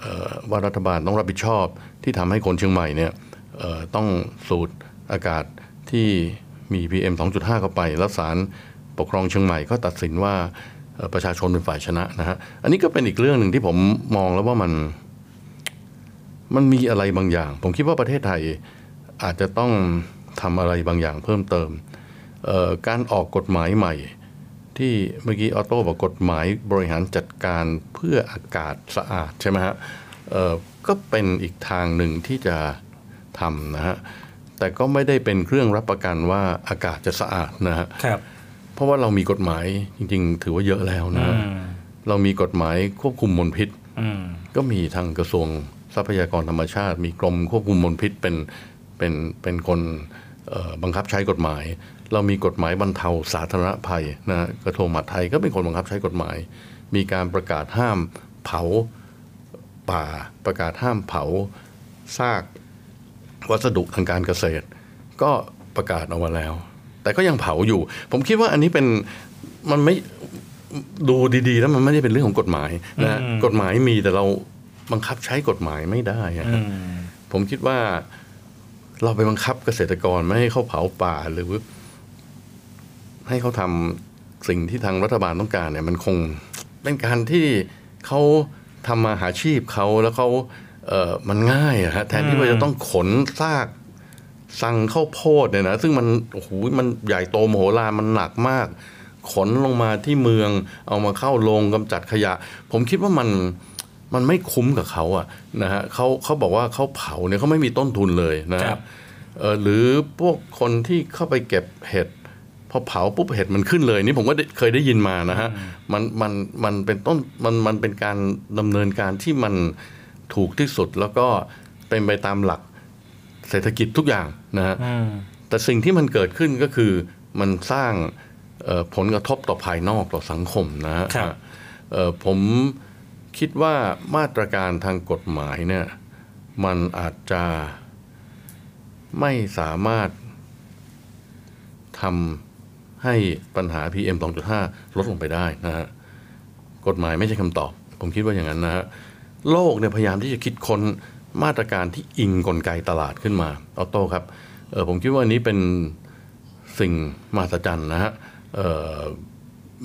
เอ่อว่ารัฐบาลต้องรับผิดชอบที่ทำให้คนเชียงใหม่เนี่ยเอ่อต้องสูดอากาศที่มี PM 2.5 เข้าไป แล้วศาลปกครองเชียงใหม่ก็ตัดสินว่าเอ่อประชาชนเป็นฝ่ายชนะนะฮะ อันนี้ก็เป็นอีกเรื่องหนึ่งที่ผมมองแล้วว่ามัน มันมีอะไรบางอย่าง ผมคิดว่าประเทศไทยอาจจะต้องทำอะไรบางอย่างเพิ่มเติมเอ่อการออกกฎหมายใหม่ ที่เมื่อกี้ออโต้บอกกฎหมายบริหารจัดการเพื่ออากาศสะอาดใช่ไหมฮะเอ่อก็เป็นอีกทางหนึ่งที่จะทำนะฮะแต่ก็ไม่ได้เป็นเครื่องรับประกันว่าอากาศจะสะอาดนะฮะครับเพราะว่าเรามีกฎหมายจริงๆ ถือว่าเยอะแล้วนะฮะอืมเรามีกฎหมายควบคุมมลพิษอืมก็มีทางกระทรวงทรัพยากรธรรมชาติ มีกรมควบคุมมลพิษเป็นเป็นเป็นคนเอ่อบังคับใช้กฎหมาย เรามีกฎหมายบรรเทาสาธารณภัยนะฮะกระทรวงมหาดไทยก็เป็นคนบังคับใช้กฎหมาย มีการประกาศห้ามเผาป่า ประกาศห้ามเผาซากวัสดุทางการเกษตร ก็ประกาศออกมาแล้ว แต่ก็ยังเผาอยู่ ผมคิดว่าอันนี้เป็นมันไม่ดูดีๆ แล้วมันไม่ได้เป็นเรื่องของกฎหมายนะฮะอืมกฎหมายมีแต่เราบังคับใช้กฎหมายไม่ได้อะอืมผมคิดว่าเราไปบังคับเกษตรกรไม่ให้เขาเผาป่าหรือ ให้เขาทำสิ่งที่ทางรัฐบาลต้องการเนี่ยมันคงเป็นการที่เขาทำมาหาชีพเขาแล้วเขาเออมันง่ายอะฮะแทนที่ว่าจะต้องขนซากสั่งข้าวโพดเนี่ยนะซึ่งมันโอ้โหมันใหญ่โตมโหฬารมันหนักมาก ขนลงมาที่เมือง เอามาเข้าโรงกำจัดขยะ ผมคิดว่ามันมันไม่คุ้มกับเขาอะนะฮะเขาเขาบอกว่าเขาเผาเนี่ยเขาไม่มีต้นทุนเลยนะฮะเออหรือพวกคนที่เข้าไปเก็บเห็ด พอเผาปุ๊บเห็ดมันขึ้นเลย นี่ผมก็ได้เคยได้ยินมานะฮะมันมันมันเป็นต้นมันมันเป็นการดำเนินการที่มันถูกที่สุดแล้วก็เป็นไปตามหลักเศรษฐกิจทุกอย่างนะฮะอืมแต่สิ่งที่มันเกิดขึ้นก็คือมันสร้างเอ่อผลกระทบต่อภายนอกต่อสังคมนะฮะครับเอ่อผมคิดว่ามาตรการทางกฎหมายเนี่ยมันอาจจะไม่สามารถทำ ให้ปัญหา PM 2.5 ลดลงไปได้นะฮะกฎหมายไม่ใช่คำตอบ ผมคิดว่าอย่างนั้นนะฮะโลกเนี่ยพยายามที่จะคิดค้นมาตรการที่อิงกลไกตลาดขึ้นมาออโต้ครับเออผมคิดว่าอันนี้เป็นสิ่งมหัศจรรย์นะฮะ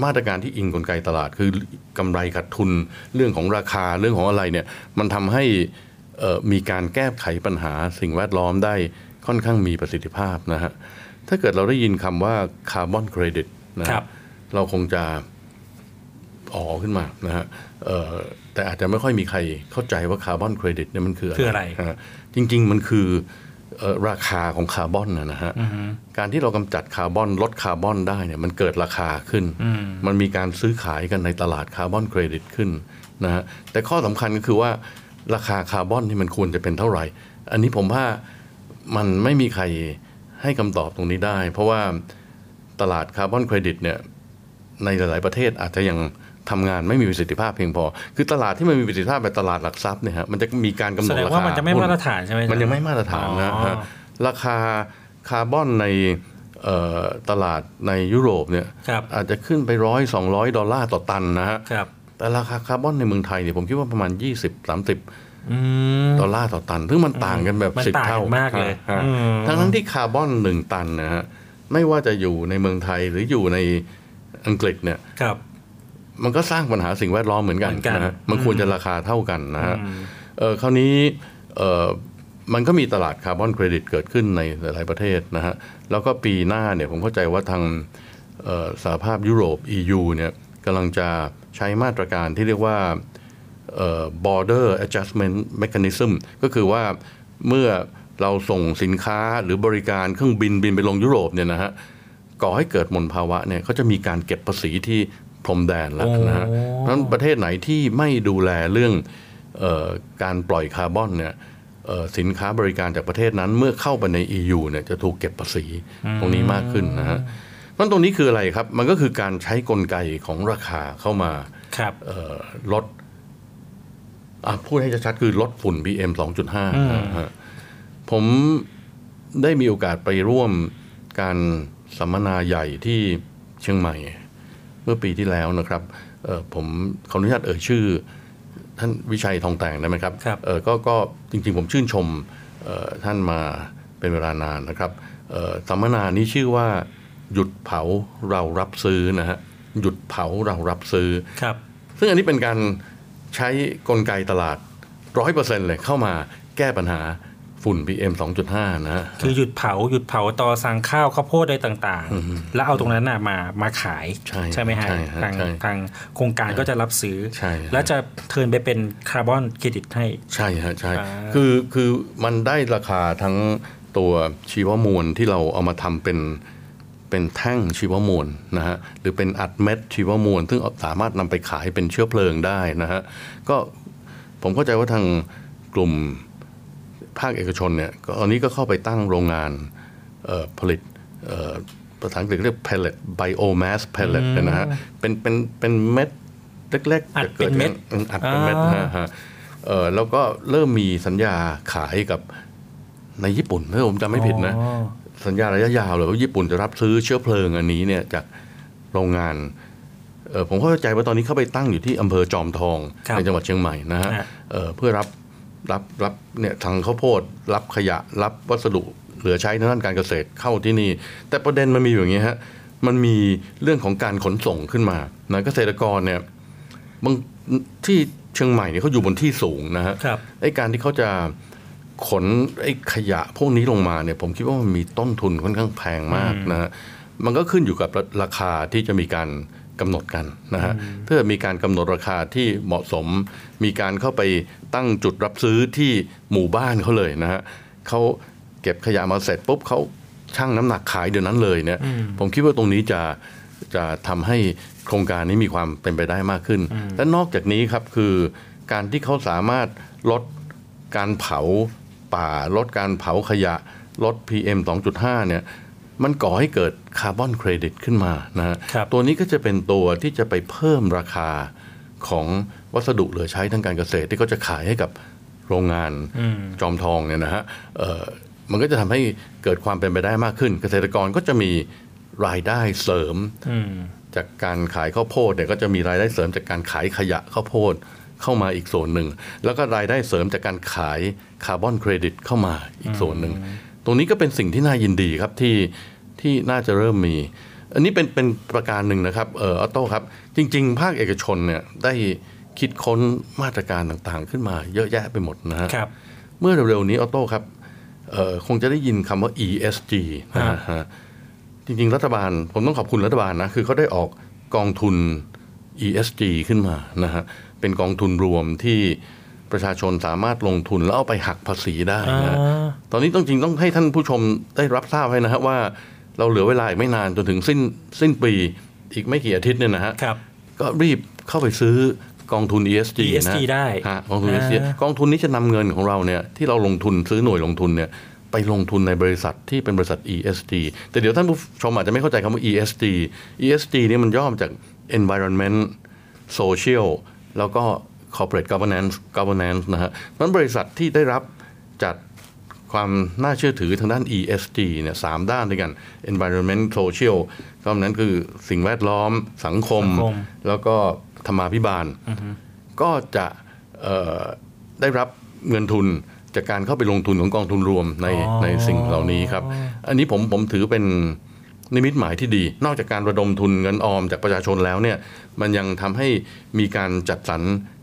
มาตรการที่อิงกลไกตลาด คือกำไรขาดทุนเรื่องของราคาเรื่องของอะไรเนี่ยมันทำให้มีการแก้ไขปัญหาสิ่งแวดล้อมได้ค่อนข้างมีประสิทธิภาพนะฮะ ถ้าเกิดเราได้ยินคำว่าคาร์บอนเครดิตนะฮะครับ เราคงจะอ๋อขึ้นมานะฮะเอ่อแต่อาจจะไม่ค่อยมีใครเข้าใจว่าคาร์บอนเครดิตเนี่ยมันคือคืออะไรฮะจริง ๆ มันคือเอ่อราคาของคาร์บอนนะนะฮะอือฮึการที่เรากำจัดคาร์บอนลดคาร์บอนได้เนี่ยมันเกิดราคาขึ้นอืมมันมีการซื้อขายกันในตลาดคาร์บอนเครดิตขึ้นนะฮะแต่ข้อสำคัญก็คือว่าราคาคาร์บอนที่มันควรจะเป็นเท่าไหร่ อันนี้ผมว่ามันไม่มีใคร ให้คำตอบตรงนี้ได้ เพราะว่าตลาดคาร์บอนเครดิตเนี่ยในหลาย ๆ ประเทศอาจจะยังทำงานไม่มีประสิทธิภาพเพียงพอ คือตลาดที่มันมีประสิทธิภาพแบบตลาดหลักทรัพย์เนี่ยฮะมันจะมีการกำหนแสดดงราว่าคามันจะไม่หุ้มาตรฐานใช่ไหมมันยังไม่มาตรฐานนะอ๋อฮะราคาคาร์บอนในเอ่อตลาดในยุโรปเนี่ยครับอาจจะขึ้นไปร้อยสองร้อยดอลลาร์ต่อตันนะฮะครับแต่ราคาคาร์บอนในเมืองไทยเนี่ยผมคิดว่าประมาณ 20 30อืม ดอลลาร์ต่อตัน ซึ่งมันต่างกันแบบมันสิบต่างเท่ากันมากเลยฮะอืมทั้งนั้นที่คาร์บอนหนึ่งตันนะฮะไม่ว่าจะอยู่ในเมืองไทยหรืออยู่ในอังกฤษเนี่ยครับมันก็สร้างปัญหาสิ่งแวดล้อมเหมือนกันเหมือนกันนะฮะมันควรจะราคาเท่ากันนะฮะเออคราวนี้เออมันก็มีตลาดคาร์บอนเครดิตเกิดขึ้นในหลาย ๆ ประเทศนะฮะ แล้วก็ปีหน้าเนี่ยผมเข้าใจว่าทางเอ่อสหภาพยุโรป EU เนี่ยกำลังจะใช้มาตรการที่เรียกว่าเอ่อ border adjustment mechanism ก็คือว่าเมื่อเราส่งสินค้าหรือบริการเครื่องบินบินไปลงยุโรปเนี่ยนะฮะก่อให้เกิดมลภาวะเนี่ยเขาจะมีการเก็บภาษีที่พรมแดนแล้วนะฮะโอ้เพราะฉะนั้นประเทศไหนที่ไม่ดูแลเรื่องเออการปล่อยคาร์บอนเนี่ยเอ่อสินค้าบริการจากประเทศนั้นเมื่อเข้าไปใน EU เนี่ยจะถูกเก็บภาษีตรงนี้มากขึ้นนะฮะเพราะฉะนั้นตรงนี้คืออะไรครับ มันก็คือการใช้กลไกของราคาเข้ามาครับเอ่อลดอะ พูดให้ชัดๆคือลดฝุ่น PM 2.5อืมนะฮะผมได้มีโอกาสไปร่วมการสัมมนาใหญ่ที่เชียงใหม่ เมื่อปีที่แล้วนะครับเอ่อผมขออนุญาตเอ่ยชื่อ ท่านวิชัยทองแต่งได้ไหมครับเอ่อก็ก็จริงๆผมชื่นชมเอ่อท่านมาเป็นเวลานานนะครับเอ่อสัมมนานี้ชื่อว่าหยุดเผาเรารับซื้อนะฮะหยุดเผาเรารับซื้อครับ ซึ่งอันนี้เป็นการ ใช้กลไกตลาดร้อยเปอร์เซ็นต์เลยเข้ามาแก้ปัญหาฝุ่น PM 2.5 นะฮะคือหยุดเผาหยุดเผาตอสั่งข้าวข้าวโพดอะไรต่างๆ แล้วเอาตรงนั้นน่ะมามาขายใช่ไหมฮะใช่ฮะทางใช่ทางโครงการก็จะรับซื้อใช่ฮะแล้วจะเทิร์นไปเป็นคาร์บอนเครดิตให้ ใช่ฮะใช่อ่าคือคือมันได้ราคาทั้งตัวชีวมวลที่เราเอามาทำเป็น เป็นแท่งชีวมวลนะฮะหรือเป็นอัดเม็ดชีวมวลซึ่งสามารถนำไปขายเป็นเชื้อเพลิงได้นะฮะก็ผมเข้าใจว่าทางกลุ่มภาคเอกชนเนี่ยก็ตอนนี้ก็เข้าไปตั้งโรงงานเอ่อผลิตเอ่อภาษาอังกฤษเรียก pellet biomass pellet อืมนะฮะเป็นเป็นเป็นเม็ดเล็กๆอัดจะเป็นเม็ดอือัดเป็นเม็ดอ่านะฮะเออแล้วก็เริ่มมีสัญญาขายกับในญี่ปุ่นถ้าผมจำไม่ผิดนะอ๋อ สัญญาระยะยาวเลยว่าญี่ปุ่นจะรับซื้อเชื้อเพลิงอันนี้เนี่ยจากโรงงานเออผมเข้าใจว่าตอนนี้เข้าไปตั้งอยู่ที่อำเภอจอมทองครับในจังหวัดเชียงใหม่นะฮะฮะเออเพื่อรับรับรับเนี่ยทางข้าวโพด รับขยะรับวัสดุเหลือใช้ในด้านการเกษตรเข้าที่นี่ แต่ประเด็นมันมีอยู่อย่างนี้ฮะมันมีเรื่องของการขนส่งขึ้นมานะเกษตรกรเนี่ยบางที่เชียงใหม่เนี่ยเขาอยู่บนที่สูงนะฮะครับไอ้การที่เขาจะ ขนไอ้ขยะพวกนี้ลงมาเนี่ยผมคิดว่ามันมีต้นทุนค่อนข้างแพงมากอืมนะฮะมันก็ขึ้นอยู่กับราราคาที่จะมีการกำหนดกันนะฮะถ้ามีการกำหนดราคาที่เหมาะสม มีการเข้าไปตั้งจุดรับซื้อที่หมู่บ้านเขาเลยนะฮะเขาเก็บขยะมาเสร็จปุ๊บเขาชั่งน้ำหนักขายเดี๋ยวนั้นเลยเนี่ยอืมผมคิดว่าตรงนี้จะจะทำให้โครงการนี้มีความเป็นไปได้มากขึ้น และนอกจากนี้ครับคือการที่เขาสามารถลดการเผา ป่า ลดการเผาขยะ ลด PM 2.5 เนี่ยมันก่อให้เกิดคาร์บอนเครดิตขึ้นมานะฮะครับตัวนี้ก็จะเป็นตัวที่จะไปเพิ่มราคาของวัสดุเหลือใช้ทางการเกษตรที่เขาจะขายให้กับโรงงานอืมจอมทองเนี่ยนะฮะเอ่อมันก็จะทำให้เกิดความเป็นไปได้มากขึ้น เกษตรกรก็จะมีรายได้เสริมอืมจากการขายข้าวโพดเนี่ยก็จะมีรายได้เสริมจากการขายขยะข้าวโพด เข้ามาอีกส่วนหนึ่ง แล้วก็รายได้เสริมจากการขายคาร์บอนเครดิตเข้ามาอีกส่วนหนึ่ง ตรงนี้ก็เป็นสิ่งที่น่ายินดีครับที่ที่น่าจะเริ่มมี อันนี้เป็นเป็นประการหนึ่งนะครับเออออโต้ครับ จริง ๆ ภาคเอกชนเนี่ยได้คิดค้นมาตรการต่างๆ ขึ้นมาเยอะแยะไปหมดนะฮะครับ เมื่อเร็วๆนี้ออโต้ครับเอ่อคงจะได้ยินคำว่า ESG นะฮะจริง ๆ รัฐบาล ผมต้องขอบคุณรัฐบาลนะ คือเขาได้ออกกองทุน ESG ขึ้นมานะฮะ เป็นกองทุนรวมที่ประชาชนสามารถลงทุนแล้วเอาไปหักภาษีได้นะฮะอ่าตอนนี้ต้องจริงต้องให้ท่านผู้ชมได้รับทราบให้นะครับว่าเราเหลือเวลาอีกไม่นานจนถึงสิ้นสิ้นปีอีกไม่กี่อาทิตย์เนี่ยนะฮะครับก็รีบเข้าไปซื้อกองทุน ESG นะ ESG ได้ฮะกองทุน ESG อ่ากองทุนนี้จะนำเงินของเราเนี่ยที่เราลงทุนซื้อหน่วยลงทุนเนี่ยไปลงทุนในบริษัทที่เป็นบริษัท ESG แต่เดี๋ยวท่านผู้ชมอาจจะไม่เข้าใจคำว่า ESG ESG นี่มันย่อมาจาก environment social แล้วก็ corporate governance governance นะฮะมันบริษัทที่ได้รับจัดความน่าเชื่อถือทางด้าน ESG เนี่ยสามด้านด้วยกัน environment social ก็นั้นคือสิ่งแวดล้อมสังคมสังคมแล้วก็ธรรมาภิบาลอือฮึก็จะเอ่อได้รับเงินทุนจากการเข้าไปลงทุนของกองทุนรวมในอ๋อในสิ่งเหล่านี้ครับ อันนี้ผมผมถือเป็น นิมิตหมายที่ดี นอกจากการระดมทุนเงินออมจากประชาชนแล้วเนี่ยมันยังทำให้มีการจัดสรร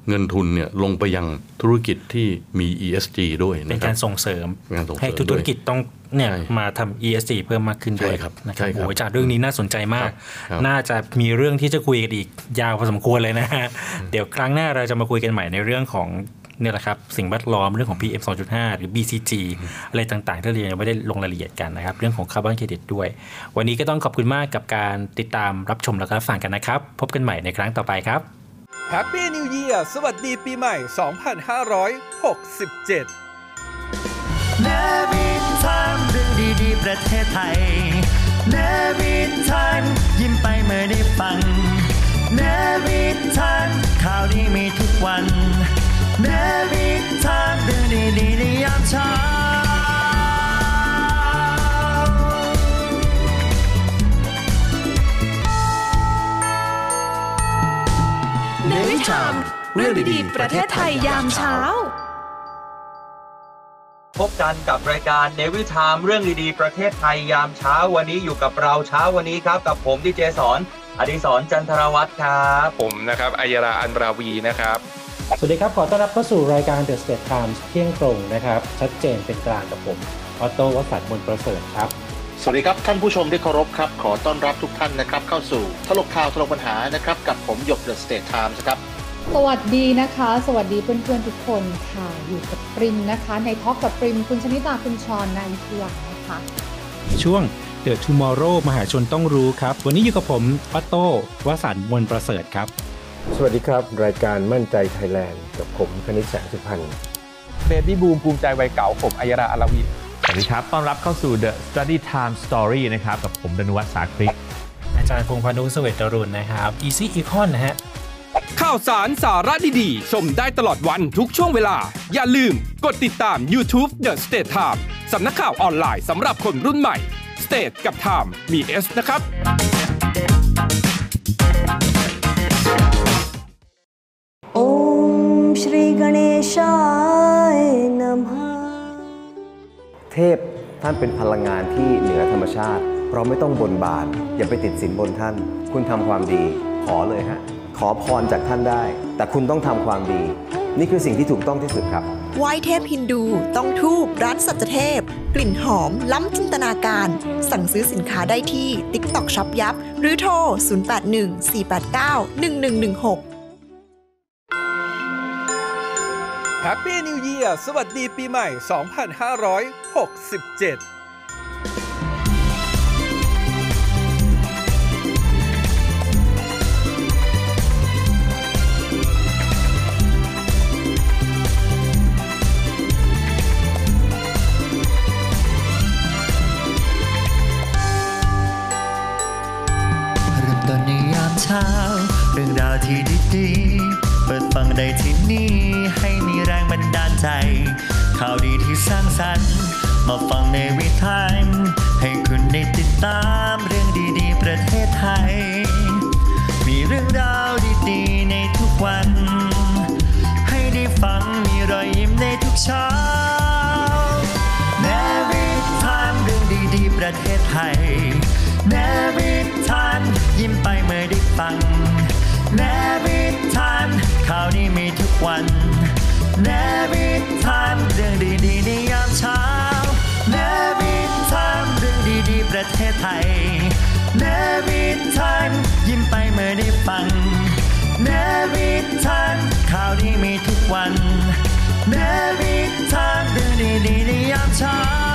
เงินทุนเนี่ยลงไปยังธุรกิจที่มี ESG ด้วยเป็นนะคการัรบส่งเสริมการส่งเสริมให้ทุกธุรกิจต้องเนี่ยใช่มาทำ ESG เพิ่มมากขึ้นด้วยใช่ครับนะคใช่รับครับโอ้ยจากเรื่องนี้น่าสนใจมากครับน่าจะมีเรื่องที่จะคุยกันอีกยาวพอสมควรเลยนะฮะเดี๋ยวครั้งหน้าเราจะมาคุยกันใหม่ในเรื่องของ เนี่ยแหละครับสิ่งแวดล้อมเรื่องของ PM 2.5 หรือ BCG อะไรต่างๆที่เรายังไม่ได้ลงรายละเอียดกันนะครับ เรื่องของคาร์บอนเครดิตด้วย วันนี้ก็ต้องขอบคุณมากกับการติดตามรับชมแล้วก็รับฟังกันนะครับ พบกันใหม่ในครั้งต่อไปครับHappy New Year สวัสดีปีใหม่ 2567 Navy Time เรื่องดีๆ ประเทศไทย Navy Time ยิ้มไปเมื่อได้ฟังเนวินทันข่าวดีมีทุกวัน Navy Time เรื่องดีๆในยามเช้าในวิชามเรื่องดีๆ ประเทศไทยยามเช้า พบกันกับรายการเนวิทามเรื่องดีๆ ประเทศไทยยามเช้าวันนี้อยู่กับเราเช้าวันนี้ครับ กับผมดีเจสอนอดิศรจันทรวัฒน์ครับ ผมนะครับอัยราอันราวีนะครับ สวัสดีครับ ขอต้อนรับเข้าสู่รายการ The State Times เที่ยงตรงนะครับ ชัดเจนเป็นกลางกับผมออโต้วสันต์มนต์ประเสริฐครับ สวัสดีครับ ท่านผู้ชมที่เคารพครับ ขอต้อนรับทุกท่านนะครับ เข้าสู่ทลกข่าวทลกปัญหานะครับ กับผมหยกเดอะสเตทไทม์ครับสวัสดีนะคะ สวัสดีเพื่อนๆทุกคนค่ะ อยู่กับปริมนะคะ ในท็อกกับปริม คุณชนิตาคุณชรนายวิทยานะคะ ช่วง The Tomorrow มหาชนต้องรู้ครับ วันนี้อยู่กับผมออโต้วสันต์มนต์ประเสริฐครับ สวัสดีครับ รายการมั่นใจไทยแลนด์กับผมคณิตแสงสุพรรณเบบี้บูมภูมิใจวัยเก่าผมอัยราอัลวีสวัสดีครับ ต้อนรับเข้าสู่ The Study Time Story นะครับ กับผมดนุวัฒน์สาคริกอาจารย์พงษ์พานุสเวตรุณนะครับ Easy Econ นะฮะข่าวสารสาระดีๆ ชมได้ตลอดวันทุกช่วงเวลา อย่าลืมกดติดตาม YouTube The State Time สำนักข่าวออนไลน์สำหรับคนรุ่นใหม่ State กับ Time มี S นะครับ เทพท่านเป็นพลังงานที่เหนือธรรมชาติ เราไม่ต้องบนบาน อย่าไปติดสินบนท่าน คุณทำความดีขอเลยฮะ ขอพรจากท่านได้ แต่คุณต้องทำความดี นี่คือสิ่งที่ถูกต้องที่สุดครับ ไหว้เทพฮินดู ต้องทูบร้านสัจเทพ กลิ่นหอม ล้ำจินตนาการ สั่งซื้อสินค้าได้ที่ทิกตอก Shop ยับ หรือโทร 081 489 1116 Happy New Year สวัสดีปีใหม่ 2567เรื่องราวที่ดีๆ เปิดฟังได้ที่นี่ให้ ใจ ข่าวดีที่สร้างสรรค์ มาฟังในวิถีให้คุณได้ติดตามเรื่องดีๆ ประเทศไทย มีเรื่องราวดีๆ ในทุกวัน ให้ได้ฟังมีรอยยิ้มในทุกเช้าแนวิทานเรื่องดีๆ ประเทศไทยแนวิทานยิ้มไปเมื่อได้ฟังแนวิทานข่าวดีมีทุกวัน แนวิทานเรื่องดีๆในยามเช้าแนวิทานเรื่องดีๆประเทศไทยแนวิทานยิ้มไปเมื่อได้ฟังแนวิทานข่าวดีมีทุกวันแนวิทานเรื่องดีๆในยามเช้า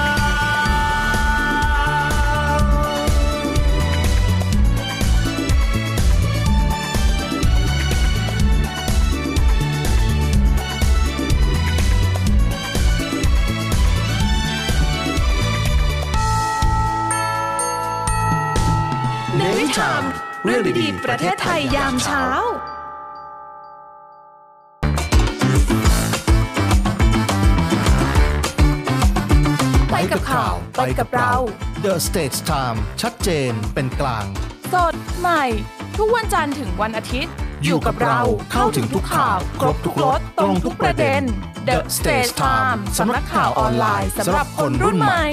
ชาม เรื่องดีๆ ประเทศไทยยามเช้า ไปกับข่าว ไปกับเรา The States Time ชัดเจนเป็นกลาง สดใหม่ ทุกวันจันทร์ถึงวันอาทิตย์ อยู่กับเราเข้าถึงทุกข่าว ครบทุกรสตรงทุกประเด็น The Stage Time สำนักข่าวออนไลน์สำหรับคนรุ่นใหม่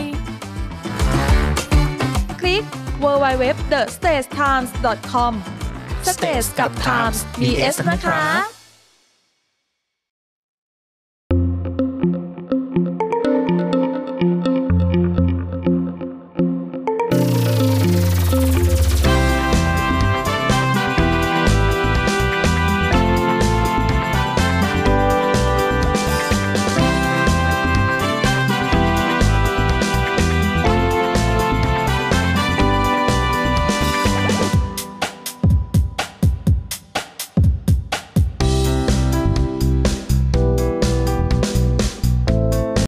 คลิก www.thestagetimes.com Stage กับ Times มี S นะคะ